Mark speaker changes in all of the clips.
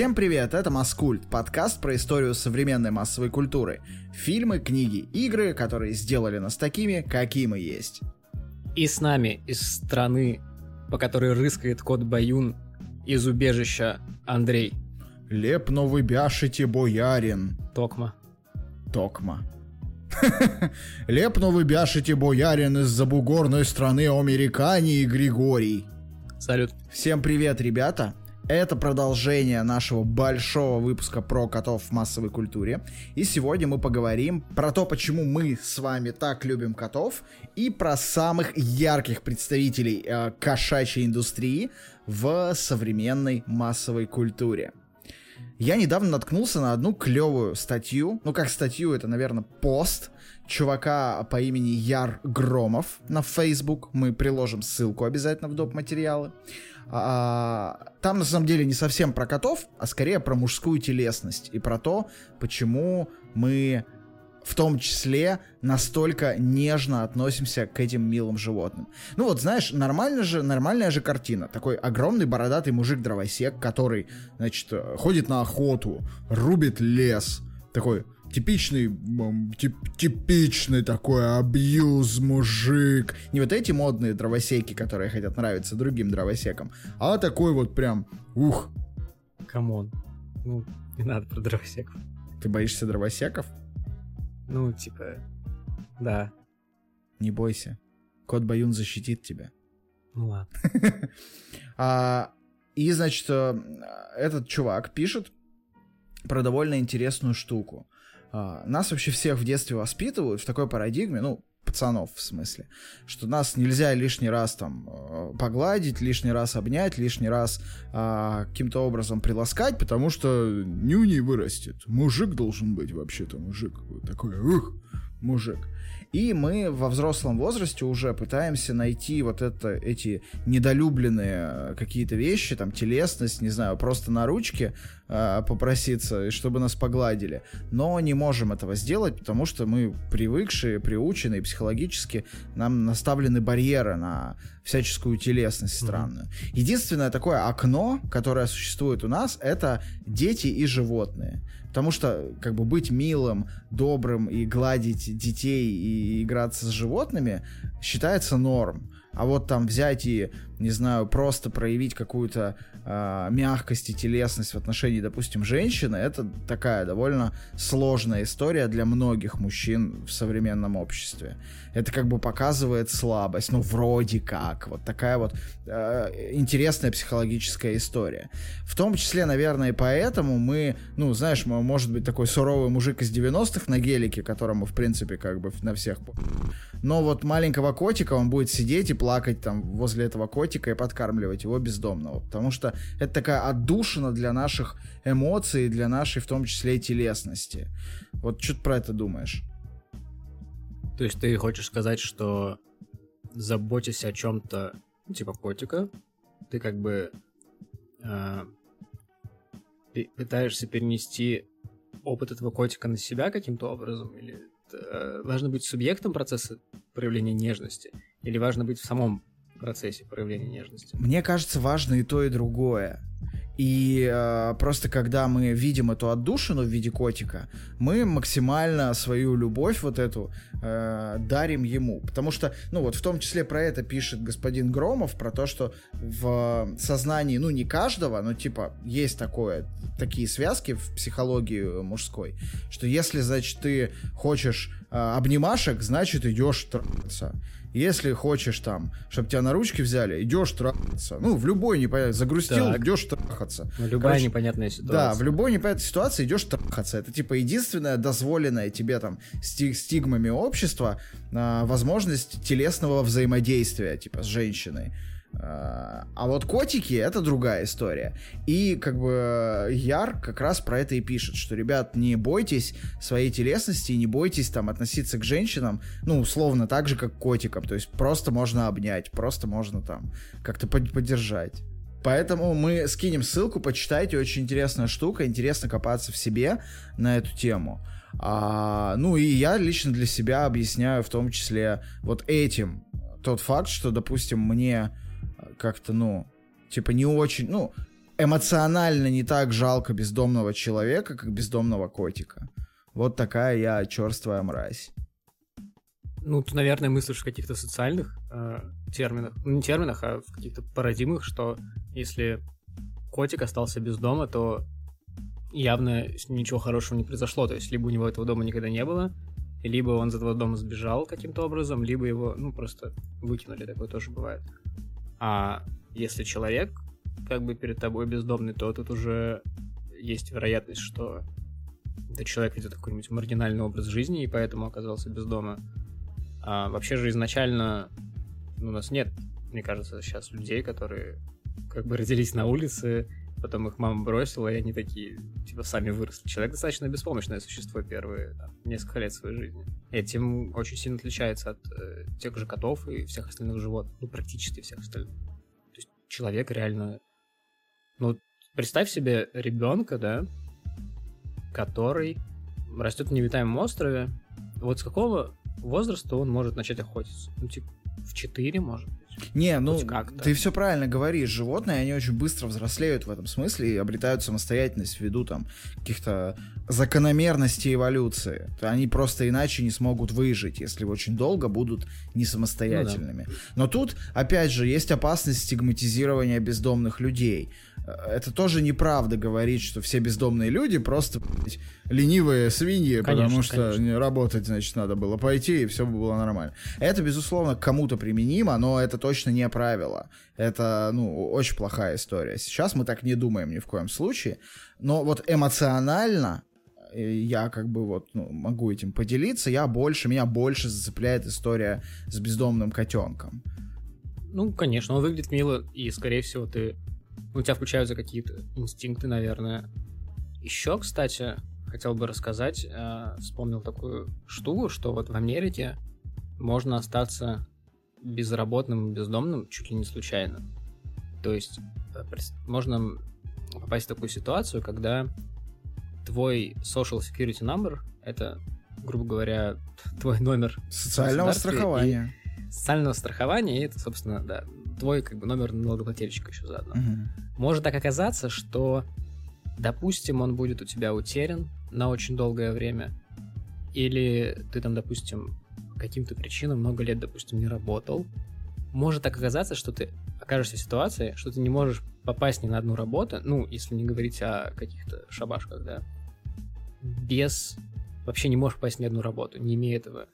Speaker 1: Всем привет, это Маскульт, подкаст про историю современной массовой культуры. Фильмы, книги, игры, которые сделали нас такими, какие мы есть.
Speaker 2: И с нами из страны, по которой рыскает кот Баюн, из убежища Андрей.
Speaker 1: Лепно вы бяшите, боярин.
Speaker 2: Токма.
Speaker 1: Токма. Лепно вы бяшите, боярин из забугорной страны Американии Григорий.
Speaker 2: Салют.
Speaker 1: Всем привет, ребята. Это продолжение нашего большого выпуска про котов в массовой культуре. И сегодня мы поговорим про то, почему мы с вами так любим котов, и про самых ярких представителей э, кошачьей индустрии в современной массовой культуре. Я недавно наткнулся на одну клевую статью, ну как статью, это, наверное, пост чувака по имени Яр Громов на Facebook. Мы приложим ссылку обязательно в доп. материалы. А, там на самом деле не совсем про котов, а скорее про мужскую телесность и про то, почему мы в том числе настолько нежно относимся к этим милым животным. Ну вот, знаешь, нормально же, нормальная же картина. Такой огромный бородатый мужик-дровосек, который, значит, ходит на охоту, рубит лес, такой типичный, тип, типичный такой абьюз мужик. Не вот эти модные дровосеки, которые хотят нравиться другим дровосекам, а такой вот прям, ух.
Speaker 2: Come on. Ну, не надо про дровосеков.
Speaker 1: Ты боишься дровосеков?
Speaker 2: Ну, типа, да.
Speaker 1: Не бойся. Кот Баюн защитит тебя.
Speaker 2: Ну ладно.
Speaker 1: а, и, значит, э, этот чувак пишет про довольно интересную штуку. А, нас вообще всех в детстве воспитывают в такой парадигме, ну, пацанов в смысле, что нас нельзя лишний раз там э, погладить, лишний раз обнять, лишний раз а, каким-то образом приласкать, потому что нюни вырастет. Мужик должен быть вообще-то мужик. Такой, ух, мужик. И мы во взрослом возрасте уже пытаемся найти вот это, эти недолюбленные какие-то вещи, там, телесность, не знаю, просто на ручке э, попроситься, чтобы нас погладили. Но не можем этого сделать, потому что мы привыкшие, приученные психологически, нам наставлены барьеры на всяческую телесность странную. Mm-hmm. Единственное такое окно, которое существует у нас, это дети и животные. Потому что, как бы, быть милым, добрым и гладить детей и играться с животными считается норм. А вот там взять и, не знаю, просто проявить какую-то э, мягкость и телесность в отношении, допустим, женщины, это такая довольно сложная история для многих мужчин в современном обществе. Это как бы показывает слабость, ну, вроде как. Вот такая вот э, интересная психологическая история. В том числе, наверное, и поэтому мы, ну, знаешь, мы, может быть, такой суровый мужик из 90-х на гелике, которому, в принципе, как бы на всех... Но вот маленького котика, он будет сидеть и плакать там возле этого котика и подкармливать его бездомного. Потому что это такая отдушина для наших эмоций, для нашей в том числе и телесности. Вот что ты про это думаешь?
Speaker 2: То есть ты хочешь сказать, что заботясь о чем-то типа котика, ты как бы э, пытаешься перенести опыт этого котика на себя каким-то образом? Или э, важно быть субъектом процесса проявления нежности? Или важно быть в самом процессе проявления нежности?
Speaker 1: Мне кажется, важно и то, и другое. И э, просто когда мы видим эту отдушину в виде котика, мы максимально свою любовь вот эту э, дарим ему. Потому что, ну вот в том числе про это пишет господин Громов, про то, что в сознании, ну не каждого, но типа есть такое, такие связки в психологии мужской, что если, значит, ты хочешь э, обнимашек, значит идешь трахаться. Если хочешь там, чтобы тебя на ручки взяли, идешь трахаться. Ну, в любой непонятной... Загрустил, так. идешь трахаться.
Speaker 2: Ну, любая Короче, непонятная ситуация.
Speaker 1: Да, в любой непонятной ситуации идешь трахаться. Это, типа, единственная дозволенная тебе там стигмами общества а, возможность телесного взаимодействия, типа, с женщиной. А вот котики это другая история. И как бы Яр как раз про это и пишет, что, ребят, не бойтесь своей телесности, не бойтесь там относиться к женщинам, ну, условно, так же, как к котикам. То есть просто можно обнять, просто можно там как-то поддержать. Поэтому мы скинем ссылку, почитайте, очень интересная штука, интересно копаться в себе на эту тему. А, ну и я лично для себя объясняю в том числе вот этим тот факт, что, допустим, мне как-то, ну, типа не очень, ну, эмоционально не так жалко бездомного человека, как бездомного котика. Вот такая я черствая мразь.
Speaker 2: Ну, ты, наверное, мыслишь в каких-то социальных э, терминах. Ну, не терминах, а в каких-то парадигмах, что если котик остался без дома, то явно ничего хорошего не произошло. То есть либо у него этого дома никогда не было, либо он из этого дома сбежал каким-то образом, либо его, ну, просто выкинули, такое тоже бывает. А если человек как бы перед тобой бездомный, то тут уже есть вероятность, что этот человек ведет какой-нибудь маргинальный образ жизни и поэтому оказался без дома. А вообще же изначально у нас нет, мне кажется, сейчас людей, которые как бы родились на улице, потом их мама бросила, и они такие, типа, сами выросли. Человек достаточно беспомощное существо первые там, несколько лет своей жизни. Этим очень сильно отличается от э, тех же котов и всех остальных животных. Ну, практически всех остальных. То есть человек реально... Ну, представь себе ребенка, да, который растет в необитаемом острове. Вот с какого возраста он может начать охотиться? Ну, типа, в 4, может.
Speaker 1: Не, ну ты все правильно говоришь. Животные, они очень быстро взрослеют в этом смысле и обретают самостоятельность ввиду там каких-то закономерностей эволюции. Они просто иначе не смогут выжить, если очень долго будут не самостоятельными. Ну, да. Но тут, опять же, есть опасность стигматизирования бездомных людей это тоже неправда говорить, что все бездомные люди просто ленивые свиньи, конечно, потому что конечно. работать, значит, надо было пойти, и все было нормально. Это, безусловно, кому-то применимо, но это точно не правило. Это, ну, очень плохая история. Сейчас мы так не думаем ни в коем случае, но вот эмоционально э, я как бы вот ну, могу этим поделиться, я больше, меня больше зацепляет история с бездомным котенком.
Speaker 2: Ну, конечно, он выглядит мило, и, скорее всего, ты у тебя включаются какие-то инстинкты, наверное. Еще, кстати, хотел бы рассказать, э, вспомнил такую штуку, что вот в Америке можно остаться безработным, бездомным чуть ли не случайно. То есть э, можно попасть в такую ситуацию, когда твой social security number это, грубо говоря, твой номер
Speaker 1: социального страхования.
Speaker 2: Социального страхования, и это, собственно, да, твой как бы номер налогоплательщика еще заодно. Угу. Может так оказаться, что, допустим, он будет у тебя утерян на очень долгое время, или ты там, допустим, каким-то причинам много лет, допустим, не работал. Может так оказаться, что ты окажешься в ситуации, что ты не можешь попасть ни на одну работу, ну, если не говорить о каких-то шабашках, да, без... Вообще не можешь попасть ни на одну работу, не имея этого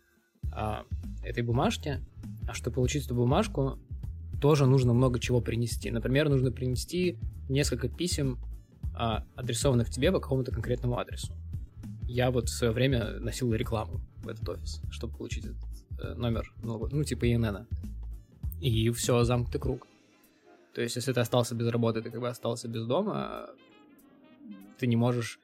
Speaker 2: а, этой бумажки. А чтобы получить эту бумажку, тоже нужно много чего принести. Например, нужно принести несколько писем, а, адресованных тебе по какому-то конкретному адресу. Я вот в свое время носил рекламу в этот офис, чтобы получить этот э, номер, ну, типа ИНН. И все, замкнутый круг. То есть, если ты остался без работы, ты как бы остался без дома, ты не можешь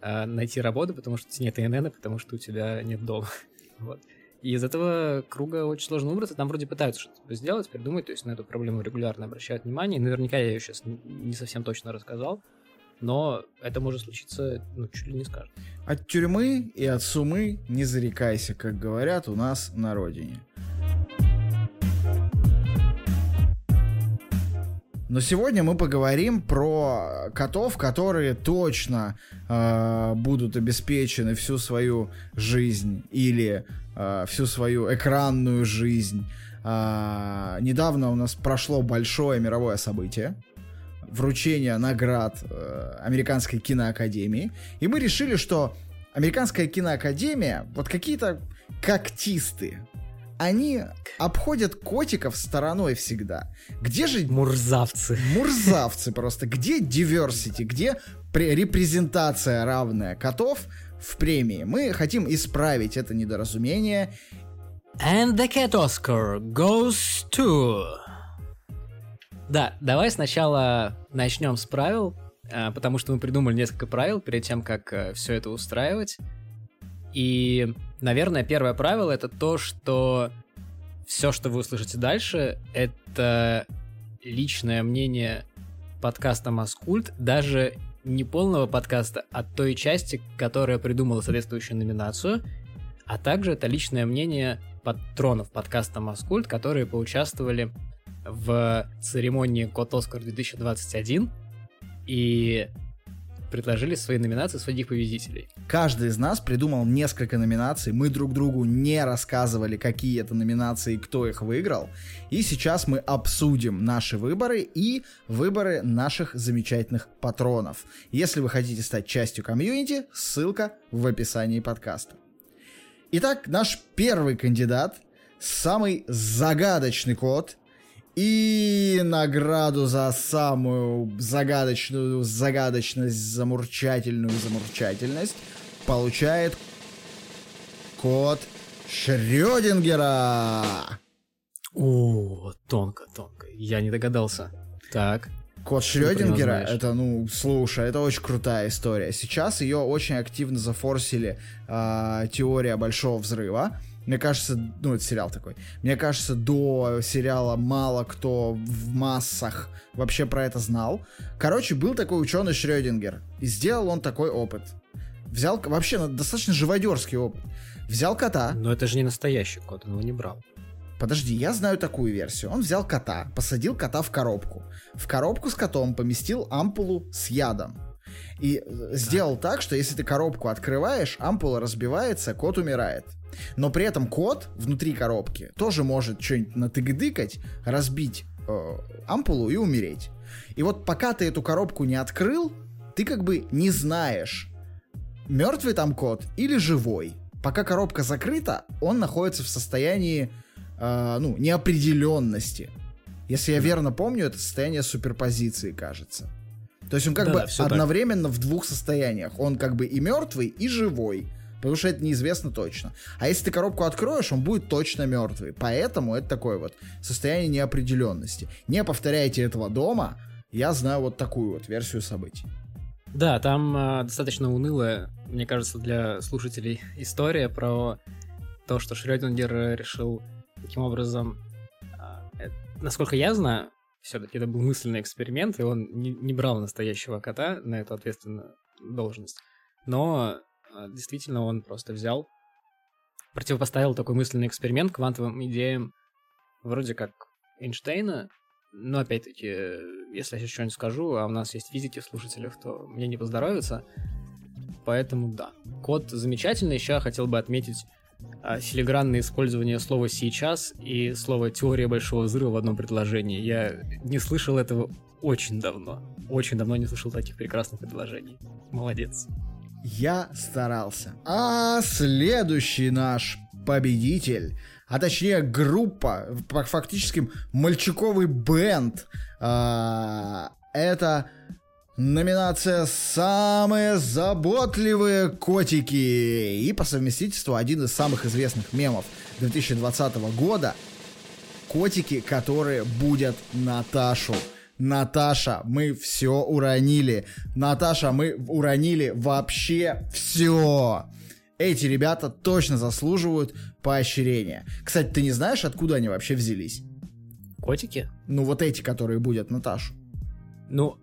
Speaker 2: э, найти работу, потому что нет ИНН, потому что у тебя нет дома. вот. И из этого круга очень сложно выбраться. Там вроде пытаются что-то сделать, придумать, то есть на эту проблему регулярно обращают внимание. Наверняка я ее сейчас не совсем точно рассказал, но это может случиться, ну, чуть ли не скажет.
Speaker 1: От тюрьмы и от сумы не зарекайся, как говорят у нас на родине. Но сегодня мы поговорим про котов, которые точно э, будут обеспечены всю свою жизнь или э, всю свою экранную жизнь. Э, недавно у нас прошло большое мировое событие вручение наград э, Американской киноакадемии. И мы решили, что Американская киноакадемия, вот какие-то когтисты, они обходят котиков стороной всегда. Где же...
Speaker 2: Мурзавцы.
Speaker 1: Мурзавцы просто. Где diversity? Где репрезентация равная котов в премии? Мы хотим исправить это недоразумение.
Speaker 2: And the cat Oscar goes to... Да, давай сначала начнем с правил, а, потому что мы придумали несколько правил перед тем, как э, все это устраивать. И, наверное, первое правило это то, что все, что вы услышите дальше, это личное мнение подкаста Маскульт, даже не полного подкаста, а той части, которая придумала соответствующую номинацию, а также это личное мнение патронов подкаста Маскульт, которые поучаствовали в церемонии Кот Оскар 2021. и предложили свои номинации своих победителей.
Speaker 1: Каждый из нас придумал несколько номинаций. Мы друг другу не рассказывали, какие это номинации и кто их выиграл. И сейчас мы обсудим наши выборы и выборы наших замечательных патронов. Если вы хотите стать частью комьюнити, ссылка в описании подкаста. Итак, наш первый кандидат, самый загадочный код – и награду за самую загадочную загадочность, замурчательную замурчательность получает кот Шрёдингера.
Speaker 2: О, тонко, тонко. Я не догадался. Так.
Speaker 1: Код Шрёдингера, это, ну, слушай, это очень крутая история. Сейчас ее очень активно зафорсили э, теория Большого Взрыва. Мне кажется, ну, это сериал такой. Мне кажется, до сериала мало кто в массах вообще про это знал. Короче, был такой ученый Шрёдингер. И сделал он такой опыт. Взял, вообще, ну, достаточно живодерский опыт. Взял кота.
Speaker 2: Но это же не настоящий кот, он его не брал.
Speaker 1: Подожди, я знаю такую версию. Он взял кота, посадил кота в коробку. В коробку с котом поместил ампулу с ядом. И так. сделал так, что если ты коробку открываешь, ампула разбивается, кот умирает. Но при этом кот внутри коробки тоже может что-нибудь натыгдыкать, разбить э, ампулу и умереть. И вот пока ты эту коробку не открыл, ты как бы не знаешь, мертвый там кот или живой. Пока коробка закрыта, он находится в состоянии э, ну, неопределенности. Если я верно помню, это состояние суперпозиции, кажется. То есть он как да, бы да, одновременно так. в двух состояниях. Он как бы и мертвый, и живой потому что это неизвестно точно. А если ты коробку откроешь, он будет точно мертвый. Поэтому это такое вот состояние неопределенности. Не повторяйте этого дома. Я знаю вот такую вот версию событий.
Speaker 2: Да, там э, достаточно унылая, мне кажется, для слушателей история про то, что Шрёдингер решил таким образом... Э, насколько я знаю, все-таки это был мысленный эксперимент, и он не, не брал настоящего кота на эту ответственную должность. Но а, действительно он просто взял, противопоставил такой мысленный эксперимент квантовым идеям вроде как Эйнштейна, но опять-таки, если я сейчас что-нибудь скажу, а у нас есть физики в слушателях, то мне не поздоровится. Поэтому да. Код замечательный. Еще я хотел бы отметить а, филигранное использование слова «сейчас» и слова «теория большого взрыва» в одном предложении. Я не слышал этого очень давно. Очень давно не слышал таких прекрасных предложений. Молодец.
Speaker 1: Я старался. А следующий наш победитель, а точнее группа, фактически мальчиковый бенд, а, это номинация «Самые заботливые котики» и по совместительству один из самых известных мемов 2020 года «Котики, которые будут Наташу». Наташа, мы все уронили. Наташа, мы уронили вообще все. Эти ребята точно заслуживают поощрения. Кстати, ты не знаешь, откуда они вообще взялись?
Speaker 2: Котики?
Speaker 1: Ну, вот эти, которые будут Наташу.
Speaker 2: Ну,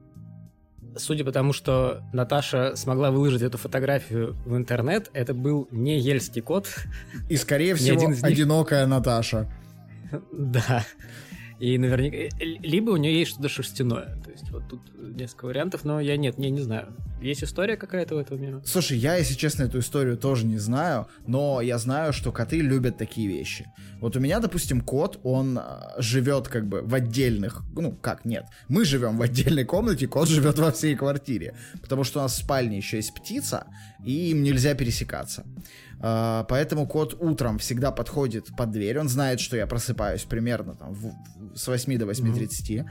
Speaker 2: судя по тому, что Наташа смогла выложить эту фотографию в интернет, это был не ельский кот.
Speaker 1: И, скорее всего, одинокая Наташа.
Speaker 2: Да. И наверняка... Э, либо у нее есть что-то шерстяное. То есть вот тут несколько вариантов, но я нет, я не знаю. Есть история какая-то в этом мире?
Speaker 1: Слушай, я, если честно, эту историю тоже не знаю, но я знаю, что коты любят такие вещи. Вот у меня, допустим, кот, он а, живет как бы в отдельных... Ну, как, нет. Мы живем в отдельной комнате, кот живет во всей квартире. Потому что у нас в спальне еще есть птица, и им нельзя пересекаться. Uh, поэтому кот утром всегда подходит под дверь. Он знает, что я просыпаюсь примерно там в, в, с 8 до 8.30. Mm-hmm.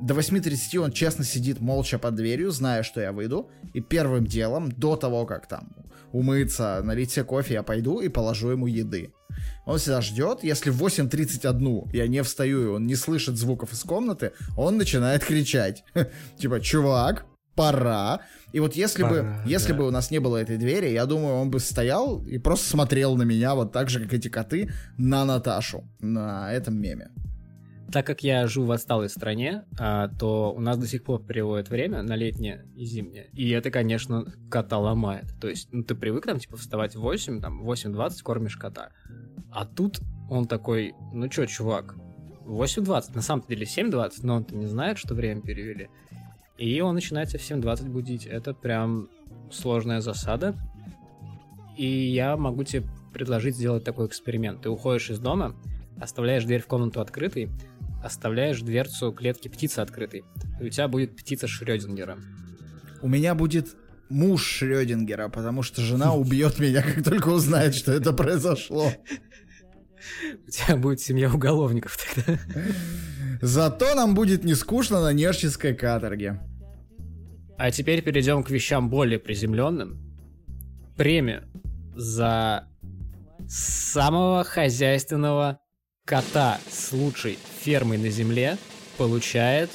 Speaker 1: До 8.30 он честно сидит молча под дверью, зная, что я выйду. И первым делом, до того, как там умыться, налить себе кофе, я пойду и положу ему еды. Он всегда ждет, если в 8.31 я не встаю, и он не слышит звуков из комнаты, он начинает кричать. Типа, чувак, пора. И вот если пора, бы, если да. бы у нас не было этой двери, я думаю, он бы стоял и просто смотрел на меня вот так же, как эти коты, на Наташу, на этом меме.
Speaker 2: Так как я живу в отсталой стране, а, то у нас до сих пор переводят время на летнее и зимнее. И это, конечно, кота ломает. То есть, ну, ты привык там, типа, вставать в 8, там, 8.20 кормишь кота. А тут он такой, ну чё, чувак, 8.20, на самом деле 7.20, но он-то не знает, что время перевели. И он начинает тебя в 7.20 будить. Это прям сложная засада. И я могу тебе предложить сделать такой эксперимент. Ты уходишь из дома, оставляешь дверь в комнату открытой, оставляешь дверцу клетки птицы открытой. И у тебя будет птица Шрёдингера.
Speaker 1: У меня будет муж Шрёдингера, потому что жена убьет меня, как только узнает, что это произошло.
Speaker 2: У тебя будет семья уголовников тогда.
Speaker 1: Зато нам будет не скучно на нерчинской каторге.
Speaker 2: А теперь перейдем к вещам более приземленным. Премию за самого хозяйственного кота с лучшей фермой на земле получает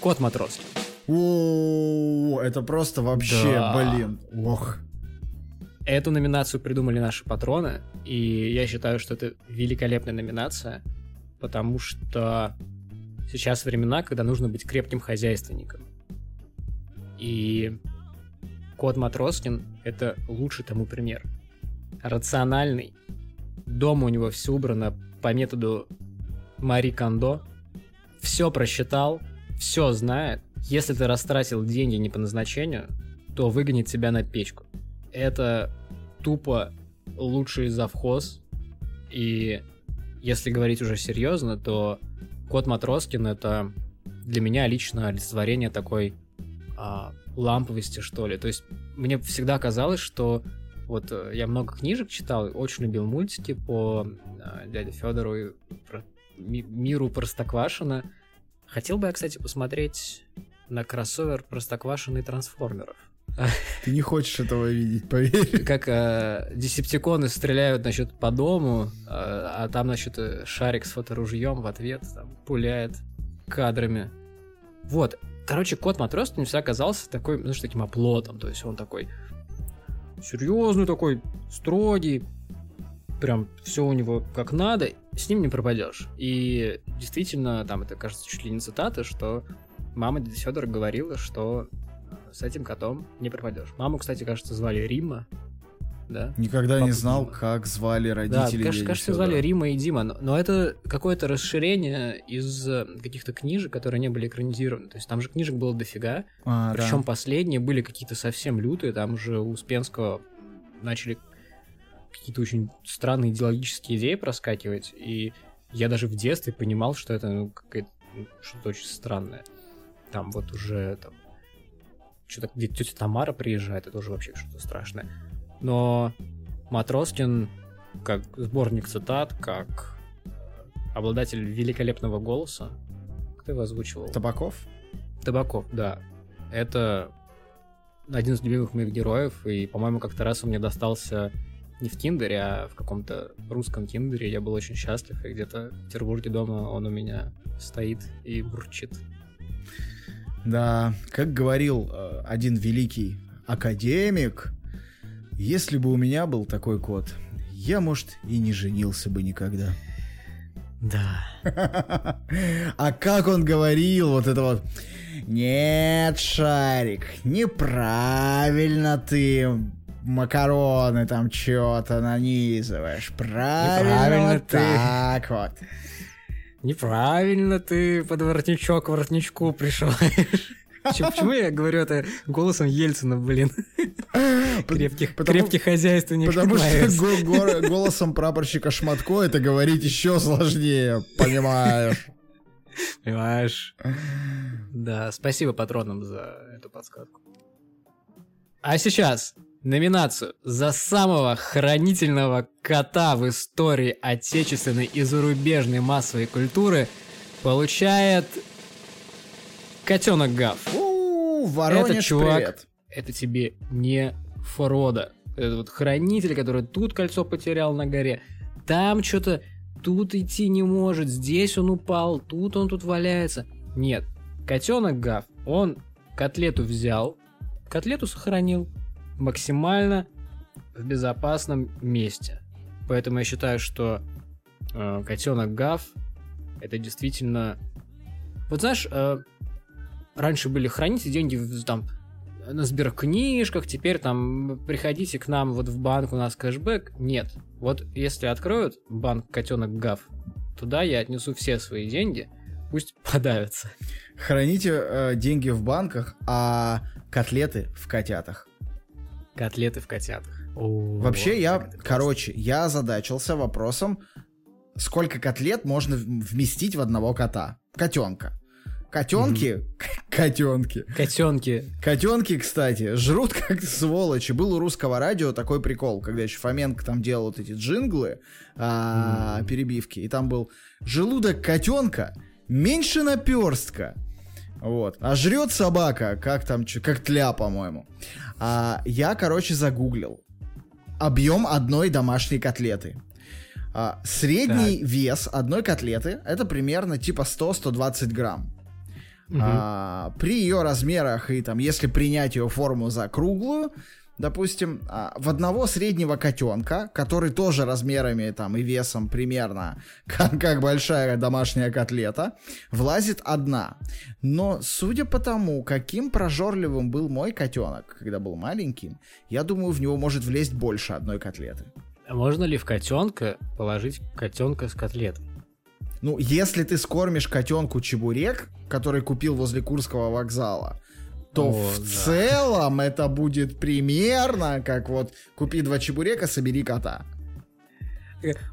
Speaker 2: кот Матроский.
Speaker 1: О, это просто вообще,
Speaker 2: Да.
Speaker 1: блин, ох.
Speaker 2: Эту номинацию придумали наши патроны, и я считаю, что это великолепная номинация, потому что сейчас времена, когда нужно быть крепким хозяйственником. И кот Матроскин — это лучший тому пример. Рациональный. Дома у него все убрано по методу Мари Кондо. Все просчитал, все знает. Если ты растратил деньги не по назначению, то выгонит тебя на печку. Это тупо лучший завхоз. И если говорить уже серьезно, то Кот Матроскин это для меня лично олицетворение такой а, ламповости, что ли. То есть мне всегда казалось, что вот э, я много книжек читал, очень любил мультики по а, дяде Федору и про ми- миру Простоквашина. Хотел бы я, кстати, посмотреть на кроссовер Простоквашина и Трансформеров.
Speaker 1: Ты не хочешь этого видеть, поверь.
Speaker 2: Как э, десептиконы стреляют, значит, по дому, э, а там, значит, э, шарик с фоторужьем в ответ там, пуляет кадрами. Вот. Короче, кот Матроскин всегда оказался такой, знаешь, таким оплотом. То есть он такой серьезный такой, строгий, прям все у него как надо, с ним не пропадешь. И действительно, там это, кажется, чуть ли не цитата, что мама дяди Федора говорила, что с этим котом не пропадешь. Маму, кстати, кажется, звали Рима, да?
Speaker 1: Никогда
Speaker 2: Папа
Speaker 1: не знал,
Speaker 2: Дима.
Speaker 1: как звали
Speaker 2: Да,
Speaker 1: родителей.
Speaker 2: кажется, кажется, звали Рима и Дима, но, но это какое-то расширение из э, каких-то книжек, которые не были экранизированы. То есть там же книжек было дофига,
Speaker 1: А, да.
Speaker 2: причем последние были какие-то совсем лютые, там уже у Успенского начали какие-то очень странные идеологические идеи проскакивать, и я даже в детстве понимал, что это ну, какая-то ну, что-то очень странное. Там вот уже там что-то где тетя Тамара приезжает, это уже вообще что-то страшное. Но Матроскин, как сборник цитат, как обладатель великолепного голоса, кто его озвучивал?
Speaker 1: Табаков?
Speaker 2: Табаков, да. Это один из любимых моих героев, и, по-моему, как-то раз он мне достался не в Тиндере, а в каком-то русском Тиндере. Я был очень счастлив, и где-то в Петербурге дома он у меня стоит и бурчит.
Speaker 1: Да, как говорил э, один великий академик, если бы у меня был такой кот, я, может, и не женился бы никогда.
Speaker 2: Да.
Speaker 1: А как он говорил, вот это вот... Нет, Шарик, неправильно ты макароны там что-то нанизываешь. Правильно,
Speaker 2: Неправильно
Speaker 1: вот
Speaker 2: ты.
Speaker 1: так вот.
Speaker 2: Неправильно ты под воротничок воротничку пришиваешь. Почему я говорю это голосом Ельцина, блин? Крепких,
Speaker 1: потому-
Speaker 2: крепких хозяйственников.
Speaker 1: Потому что голосом прапорщика Шматко это говорить еще сложнее, понимаешь?
Speaker 2: Понимаешь? Да, спасибо патронам за эту подсказку. А сейчас номинацию за самого хранительного кота в истории отечественной и зарубежной массовой культуры получает котенок Гав.
Speaker 1: Воронеж,
Speaker 2: Этот чувак-
Speaker 1: привет.
Speaker 2: Это тебе не Фродо. Это вот хранитель, который тут кольцо потерял на горе. Там что-то тут идти не может, здесь он упал, тут он тут валяется. Нет, котенок Гав, он котлету взял, котлету сохранил максимально в безопасном месте. Поэтому я считаю, что э, котенок Гав это действительно... Вот знаешь, э, раньше были хранить деньги в- там на сберкнижках, теперь там приходите к нам вот в банк, у нас кэшбэк. Нет. Вот если откроют банк котенок Гав, туда я отнесу все свои деньги, пусть подавятся.
Speaker 1: Храните э, деньги в банках, а котлеты в котятах.
Speaker 2: Котлеты в котятах.
Speaker 1: О, Вообще я, короче, я озадачился вопросом, сколько котлет можно вместить в одного кота, котенка. Котенки, угу. котенки.
Speaker 2: Котенки.
Speaker 1: Котенки, кстати, жрут как сволочи. Был у русского радио такой прикол, когда еще Фоменко там делал вот эти джинглы, а, угу. перебивки, и там был желудок котенка меньше наперстка. Вот. А жрет собака, как там, как тля, по-моему. А, я, короче, загуглил. Объем одной домашней котлеты. А, средний так. вес одной котлеты это примерно типа 100-120 грамм. Угу. А, при ее размерах и там, если принять ее форму за круглую, допустим, а, в одного среднего котенка, который тоже размерами там и весом примерно как, как большая домашняя котлета, влазит одна. Но судя по тому, каким прожорливым был мой котенок, когда был маленьким, я думаю, в него может влезть больше одной котлеты.
Speaker 2: А можно ли в котенка положить котенка с котлетой?
Speaker 1: Ну, если ты скормишь котенку чебурек, который купил возле Курского вокзала, то О, в да. целом это будет примерно как вот купи два чебурека, собери кота.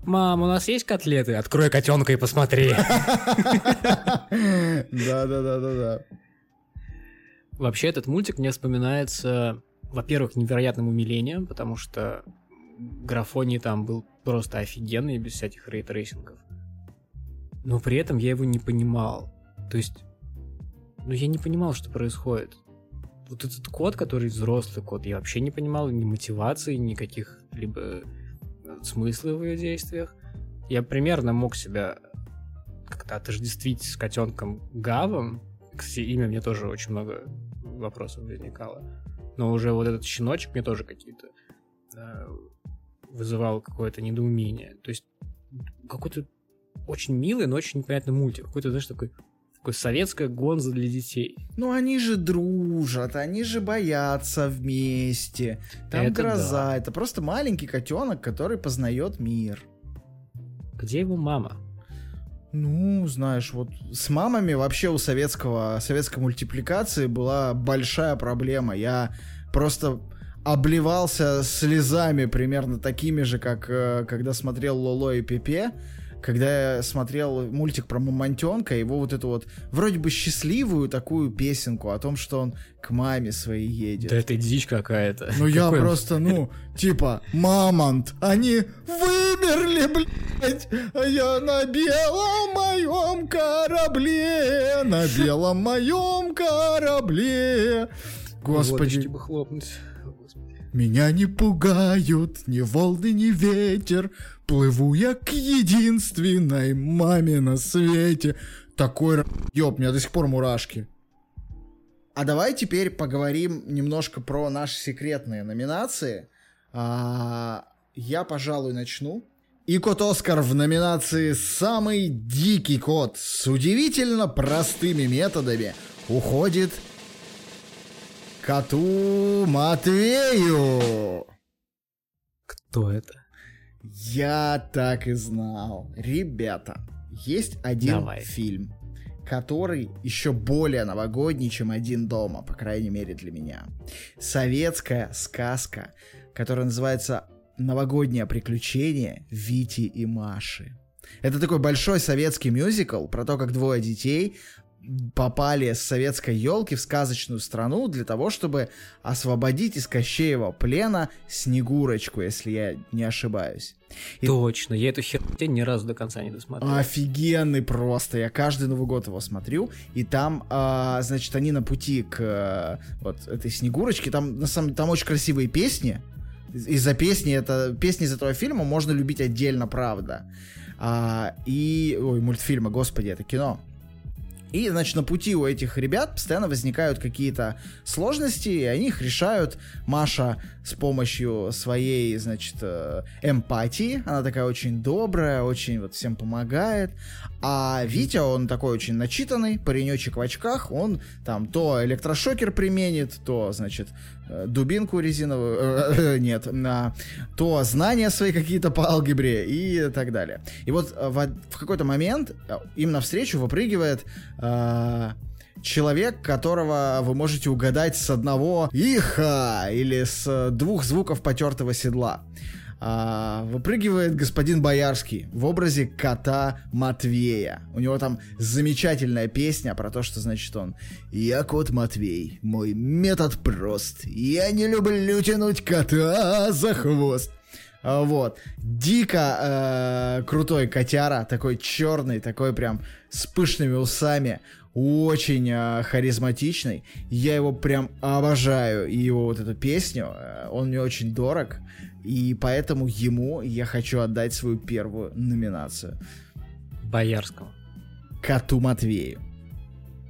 Speaker 2: Мам, у нас есть котлеты? Открой котенка и посмотри.
Speaker 1: Да-да-да-да-да.
Speaker 2: Вообще этот мультик мне вспоминается, во-первых, невероятным умилением, потому что графоний там был просто офигенный, без всяких ray tracing ов но при этом я его не понимал. То есть, ну я не понимал, что происходит. Вот этот код, который взрослый код, я вообще не понимал ни мотивации, никаких либо э, смысла в ее действиях. Я примерно мог себя как-то отождествить с котенком Гавом. Кстати, имя мне тоже очень много вопросов возникало. Но уже вот этот щеночек мне тоже какие-то э, вызывал какое-то недоумение. То есть какой-то очень милый, но очень непонятный мультик. Какой-то, знаешь, такой такой советская гонза для детей.
Speaker 1: Ну они же дружат, они же боятся вместе. Там это гроза. Да. Это просто маленький котенок, который познает мир.
Speaker 2: Где его мама?
Speaker 1: Ну, знаешь, вот с мамами вообще у советского, советской мультипликации была большая проблема. Я просто обливался слезами примерно такими же, как э, когда смотрел Лоло и Пепе когда я смотрел мультик про Мамонтенка, его вот эту вот вроде бы счастливую такую песенку о том, что он к маме своей едет.
Speaker 2: Да это дичь какая-то.
Speaker 1: Ну я просто, ну, типа, мамонт, они вымерли, блядь, а я на белом моем корабле, на белом моем корабле. Господи.
Speaker 2: бы хлопнуть.
Speaker 1: Меня не пугают ни волны, ни ветер, Плыву я к единственной маме на свете. Такой ёб, у меня до сих пор мурашки. А давай теперь поговорим немножко про наши секретные номинации. А, я, пожалуй, начну. И кот Оскар в номинации «Самый дикий кот» с удивительно простыми методами уходит коту Матвею.
Speaker 2: Кто это?
Speaker 1: Я так и знал. Ребята, есть один Давай. фильм, который еще более новогодний, чем «Один дома», по крайней мере для меня. Советская сказка, которая называется «Новогоднее приключение Вити и Маши». Это такой большой советский мюзикл про то, как двое детей попали с советской елки в сказочную страну для того, чтобы освободить из Кощеева плена Снегурочку, если я не ошибаюсь.
Speaker 2: И... Точно, я эту херню ни разу до конца не досмотрел.
Speaker 1: Офигенный просто, я каждый Новый год его смотрю, и там, а, значит, они на пути к а, вот этой Снегурочке, там на самом там очень красивые песни, из-за песни, это песни из этого фильма можно любить отдельно, правда. А, и, ой, мультфильма, господи, это кино И, значит, на пути у этих ребят постоянно возникают какие-то сложности, и они их решают. Маша с помощью своей, значит, э, эмпатии, она такая очень добрая, очень вот всем помогает. А Витя, он такой очень начитанный, паренечек в очках, он там то электрошокер применит, то, значит, э, дубинку резиновую, э, э, нет, на, то знания свои какие-то по алгебре и так далее. И вот в, какой-то момент им навстречу выпрыгивает человек, которого вы можете угадать с одного иха или с двух звуков потертого седла а, выпрыгивает господин Боярский в образе кота Матвея. У него там замечательная песня про то, что значит он «Я кот Матвей, мой метод прост, я не люблю тянуть кота за хвост». А, вот. Дико э, крутой котяра, такой черный, такой прям с пышными усами, очень э, харизматичный. Я его прям обожаю. И его вот эту песню, э, он мне очень дорог. И поэтому ему я хочу отдать свою первую номинацию.
Speaker 2: Боярскому.
Speaker 1: Коту Матвею.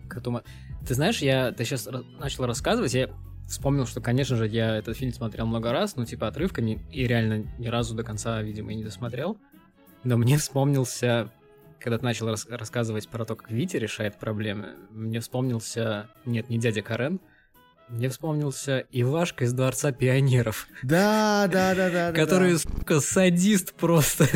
Speaker 2: Коту Ма... Ты знаешь, я ты сейчас начал рассказывать, я вспомнил, что, конечно же, я этот фильм смотрел много раз, ну, типа, отрывками, и реально ни разу до конца, видимо, и не досмотрел. Но мне вспомнился, когда ты начал рас- рассказывать про то, как Витя решает проблемы, мне вспомнился, нет, не дядя Карен, мне вспомнился Ивашка из Дворца Пионеров.
Speaker 1: Да, да, да, да.
Speaker 2: Который, да. сука, садист просто.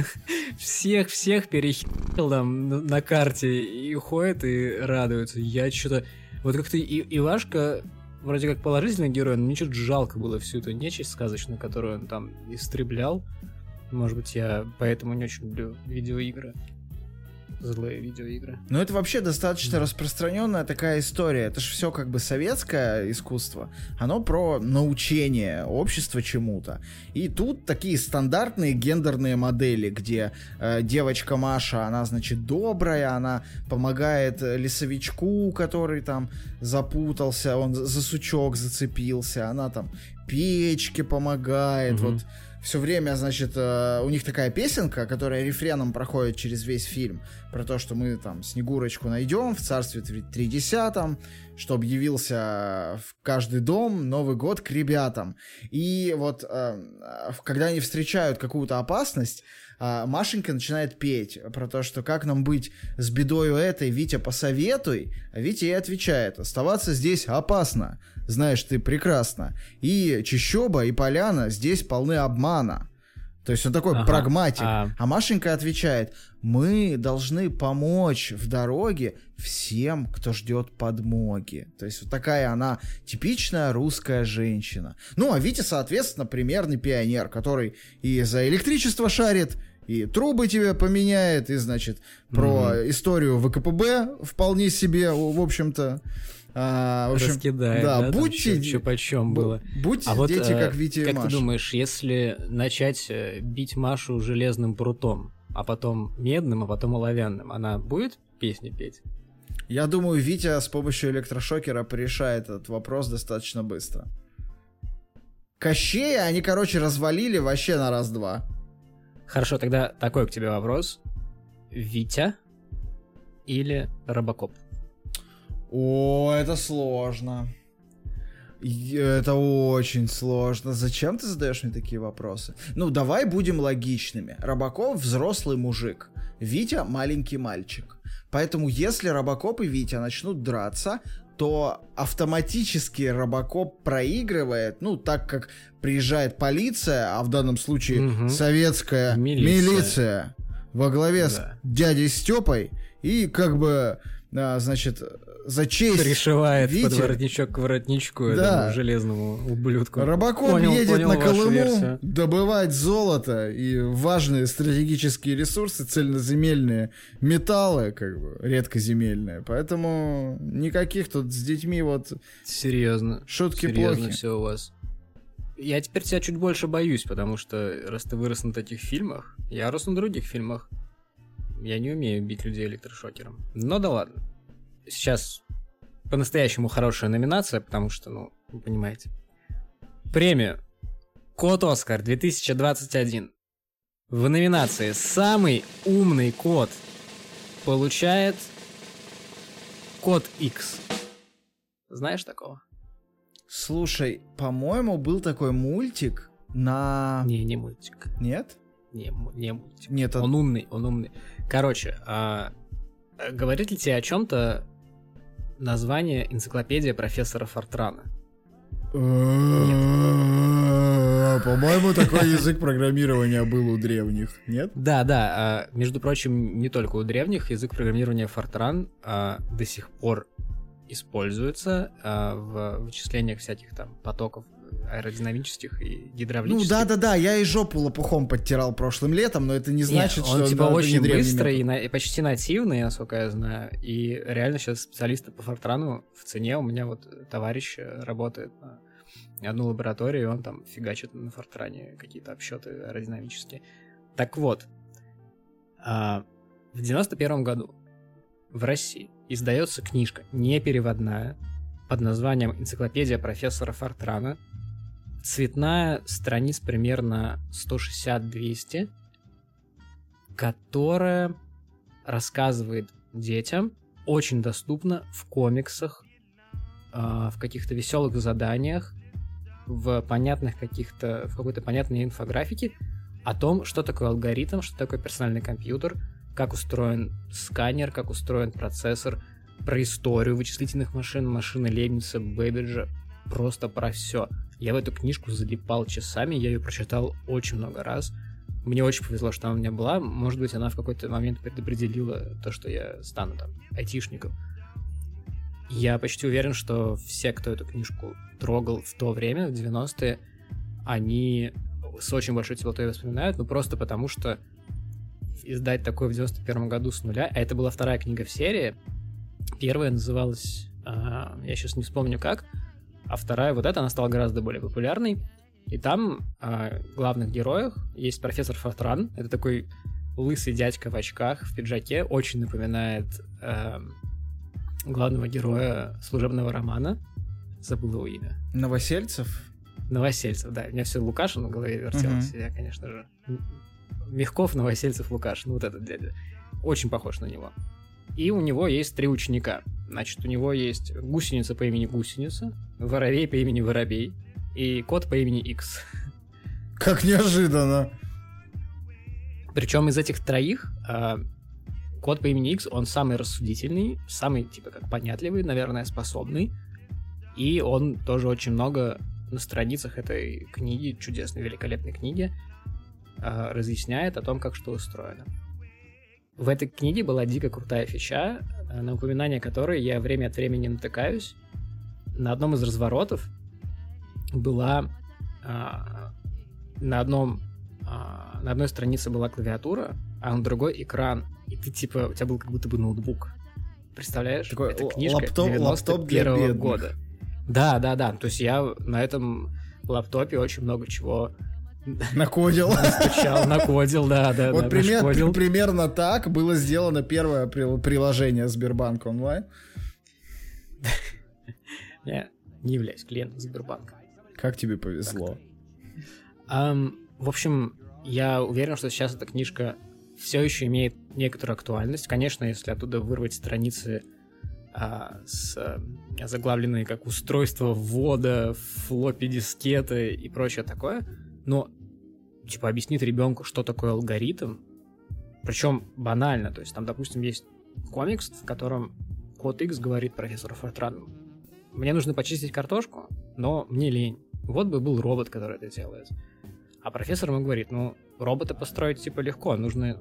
Speaker 2: Всех-всех перехил там на карте и ходит и радуется. Я что-то... Вот как-то Ивашка вроде как положительный герой, но мне что-то жалко было всю эту нечисть сказочную, которую он там истреблял. Может быть, я поэтому не очень люблю видеоигры злые видеоигры.
Speaker 1: Ну, это вообще достаточно распространенная такая история. Это же все как бы советское искусство. Оно про научение общества чему-то. И тут такие стандартные гендерные модели, где э, девочка Маша, она, значит, добрая, она помогает лесовичку, который там запутался, он за сучок зацепился, она там печке помогает, угу. вот все время, значит, э, у них такая песенка, которая рефреном проходит через весь фильм, про то, что мы там Снегурочку найдем в царстве тридесятом, чтобы явился в каждый дом Новый год к ребятам. И вот э, когда они встречают какую-то опасность, э, Машенька начинает петь про то, что как нам быть с бедою этой, Витя, посоветуй. А Витя ей отвечает, оставаться здесь опасно знаешь ты прекрасно. И Чищоба, и Поляна здесь полны обмана. То есть он такой ага, прагматик. А... а Машенька отвечает, мы должны помочь в дороге всем, кто ждет подмоги. То есть вот такая она типичная русская женщина. Ну, а Витя, соответственно, примерный пионер, который и за электричество шарит, и трубы тебе поменяет, и, значит, про mm-hmm. историю ВКПБ вполне себе, в общем-то.
Speaker 2: А, в общем, Раскидает, да, да будьте... Чё, почем было.
Speaker 1: Будьте а дети, вот, как Витя и
Speaker 2: Как Маша. ты думаешь, если начать э, бить Машу железным прутом, а потом медным, а потом оловянным, она будет песни петь?
Speaker 1: Я думаю, Витя с помощью электрошокера порешает этот вопрос достаточно быстро. Кощея они, короче, развалили вообще на раз-два.
Speaker 2: Хорошо, тогда такой к тебе вопрос. Витя или Робокоп?
Speaker 1: О, это сложно. Это очень сложно. Зачем ты задаешь мне такие вопросы? Ну, давай будем логичными. Робокоп взрослый мужик. Витя маленький мальчик. Поэтому если Робокоп и Витя начнут драться, то автоматически Робокоп проигрывает, ну, так как приезжает полиция, а в данном случае угу. советская милиция. милиция во главе да. с дядей Степой, и как бы, а, значит, за честь
Speaker 2: Пришивает Витя. под воротничок к воротничку да. этому железному ублюдку.
Speaker 1: Робокоп понял, едет понял на Колыму добывать золото и важные стратегические ресурсы, цельноземельные металлы, как бы, редкоземельные. Поэтому никаких тут с детьми вот...
Speaker 2: Серьезно.
Speaker 1: Шутки
Speaker 2: Серьезно
Speaker 1: плохи.
Speaker 2: все у вас. Я теперь тебя чуть больше боюсь, потому что раз ты вырос на таких фильмах, я рос на других фильмах. Я не умею бить людей электрошокером. Но да ладно сейчас по-настоящему хорошая номинация, потому что, ну, вы понимаете. Премию Кот Оскар 2021 в номинации «Самый умный кот» получает Код X. Знаешь такого?
Speaker 1: Слушай, по-моему, был такой мультик на...
Speaker 2: Не, не мультик.
Speaker 1: Нет?
Speaker 2: Не, не мультик.
Speaker 1: Нет,
Speaker 2: он умный, он умный. Короче, а, говорит ли тебе о чем-то название энциклопедия профессора Фортрана?
Speaker 1: По-моему, такой язык программирования был у древних, нет?
Speaker 2: Да, да. А, между прочим, не только у древних язык программирования Fortran а, до сих пор используется в вычислениях всяких там потоков аэродинамических и гидравлических.
Speaker 1: Ну да, да, да, я и жопу лопухом подтирал прошлым летом, но это не значит,
Speaker 2: Нет,
Speaker 1: что
Speaker 2: он типа очень быстрый и, на, и почти нативный, насколько я знаю. И реально сейчас специалисты по Фортрану в цене. У меня вот товарищ работает на одну лабораторию, и он там фигачит на Фортране какие-то обсчеты аэродинамические. Так вот, а, в 91 году в России издается книжка непереводная под названием «Энциклопедия профессора Фортрана», цветная, страниц примерно 160-200, которая рассказывает детям очень доступно в комиксах, а, в каких-то веселых заданиях, в понятных каких-то, в какой-то понятной инфографике о том, что такое алгоритм, что такое персональный компьютер, как устроен сканер, как устроен процессор, про историю вычислительных машин, машины Лейбница, Бэббиджа, просто про все. Я в эту книжку залипал часами, я ее прочитал очень много раз. Мне очень повезло, что она у меня была. Может быть, она в какой-то момент предопределила то, что я стану там айтишником. Я почти уверен, что все, кто эту книжку трогал в то время, в 90-е, они с очень большой теплотой воспоминают, ну просто потому что издать такое в 91 году с нуля, а это была вторая книга в серии, первая называлась, а, я сейчас не вспомню как, а вторая вот эта, она стала гораздо более популярной. И там э, главных героях есть профессор Фортран. Это такой лысый дядька в очках, в пиджаке. Очень напоминает э, главного героя служебного романа. Забыл его имя.
Speaker 1: Новосельцев?
Speaker 2: Новосельцев, да. У меня все Лукашин в голове вертелось. Угу. Я, конечно же... Мягков, Новосельцев, Лукашин. Вот этот дядя. Очень похож на него. И у него есть три ученика. Значит, у него есть гусеница по имени Гусеница, воробей по имени Воробей и кот по имени X.
Speaker 1: Как неожиданно.
Speaker 2: Причем из этих троих э, кот по имени X, он самый рассудительный, самый, типа, как понятливый, наверное, способный. И он тоже очень много на страницах этой книги, чудесной, великолепной книги, э, разъясняет о том, как что устроено. В этой книге была дико крутая фича, э, на упоминание которой я время от времени натыкаюсь. На одном из разворотов была а, на одном а, на одной странице была клавиатура, а на другой экран. И ты типа, у тебя был как будто бы ноутбук. Представляешь?
Speaker 1: Такой Это книжка лаптоп, 91 -го лаптоп года.
Speaker 2: Да, да, да. То есть я на этом лаптопе очень много чего
Speaker 1: Накодил.
Speaker 2: Стучал, накодил, да, да.
Speaker 1: Вот да, пример, примерно так было сделано первое приложение Сбербанк онлайн.
Speaker 2: Я не являюсь клиентом Сбербанка.
Speaker 1: Как тебе повезло?
Speaker 2: Um, в общем, я уверен, что сейчас эта книжка все еще имеет некоторую актуальность. Конечно, если оттуда вырвать страницы а, с а, заглавленные как устройство ввода, флоппи дискеты и прочее такое, но типа объяснит ребенку, что такое алгоритм, причем банально, то есть там, допустим, есть комикс, в котором код X говорит профессору Фортрану, мне нужно почистить картошку, но мне лень. Вот бы был робот, который это делает. А профессор ему говорит, ну, робота построить типа легко, нужно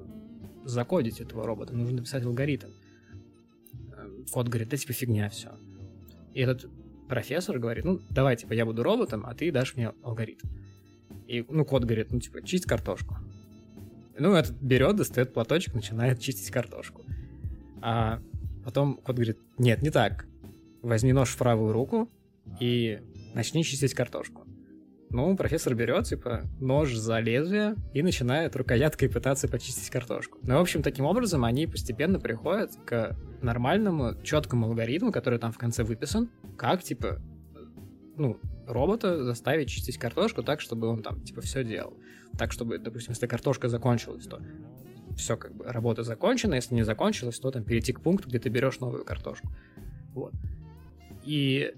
Speaker 2: закодить этого робота, нужно написать алгоритм. Код говорит, да типа фигня все. И этот профессор говорит, ну, давай, типа, я буду роботом, а ты дашь мне алгоритм. И, ну, кот говорит, ну, типа, чисть картошку. Ну, этот берет, достает платочек, начинает чистить картошку. А потом кот говорит, нет, не так. Возьми нож в правую руку и начни чистить картошку. Ну, профессор берет, типа, нож за лезвие и начинает рукояткой пытаться почистить картошку. Ну, в общем, таким образом они постепенно приходят к нормальному, четкому алгоритму, который там в конце выписан, как, типа, ну, робота заставить чистить картошку так, чтобы он там, типа, все делал. Так, чтобы, допустим, если картошка закончилась, то все, как бы, работа закончена, если не закончилась, то там перейти к пункту, где ты берешь новую картошку. Вот. И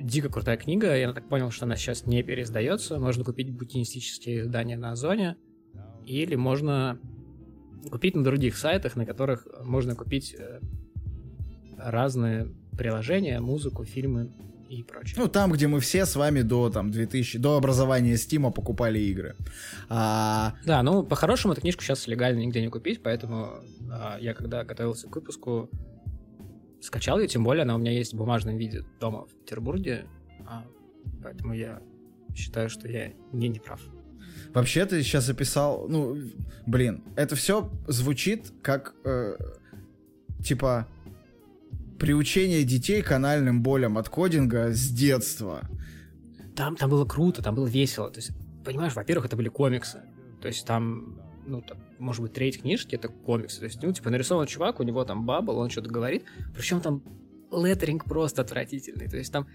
Speaker 2: дико крутая книга. Я так понял, что она сейчас не переиздается. Можно купить букинистические издания на Озоне. Или можно купить на других сайтах, на которых можно купить э, разные приложения, музыку, фильмы и прочее.
Speaker 1: Ну, там, где мы все с вами до, там, 2000, до образования Стима покупали игры. А...
Speaker 2: Да, ну, по-хорошему, эту книжку сейчас легально нигде не купить, поэтому а, я, когда готовился к выпуску, скачал ее, тем более она у меня есть в бумажном виде дома в Петербурге, а, поэтому я считаю, что я не не прав.
Speaker 1: Вообще ты сейчас записал, ну, блин, это все звучит как, э, типа, приучение детей к анальным болям от кодинга с детства.
Speaker 2: Там, там было круто, там было весело. То есть, понимаешь, во-первых, это были комиксы. То есть там, ну, там, может быть, треть книжки это комиксы. То есть, ну, типа, нарисован чувак, у него там бабл, он что-то говорит. Причем там леттеринг просто отвратительный. То есть там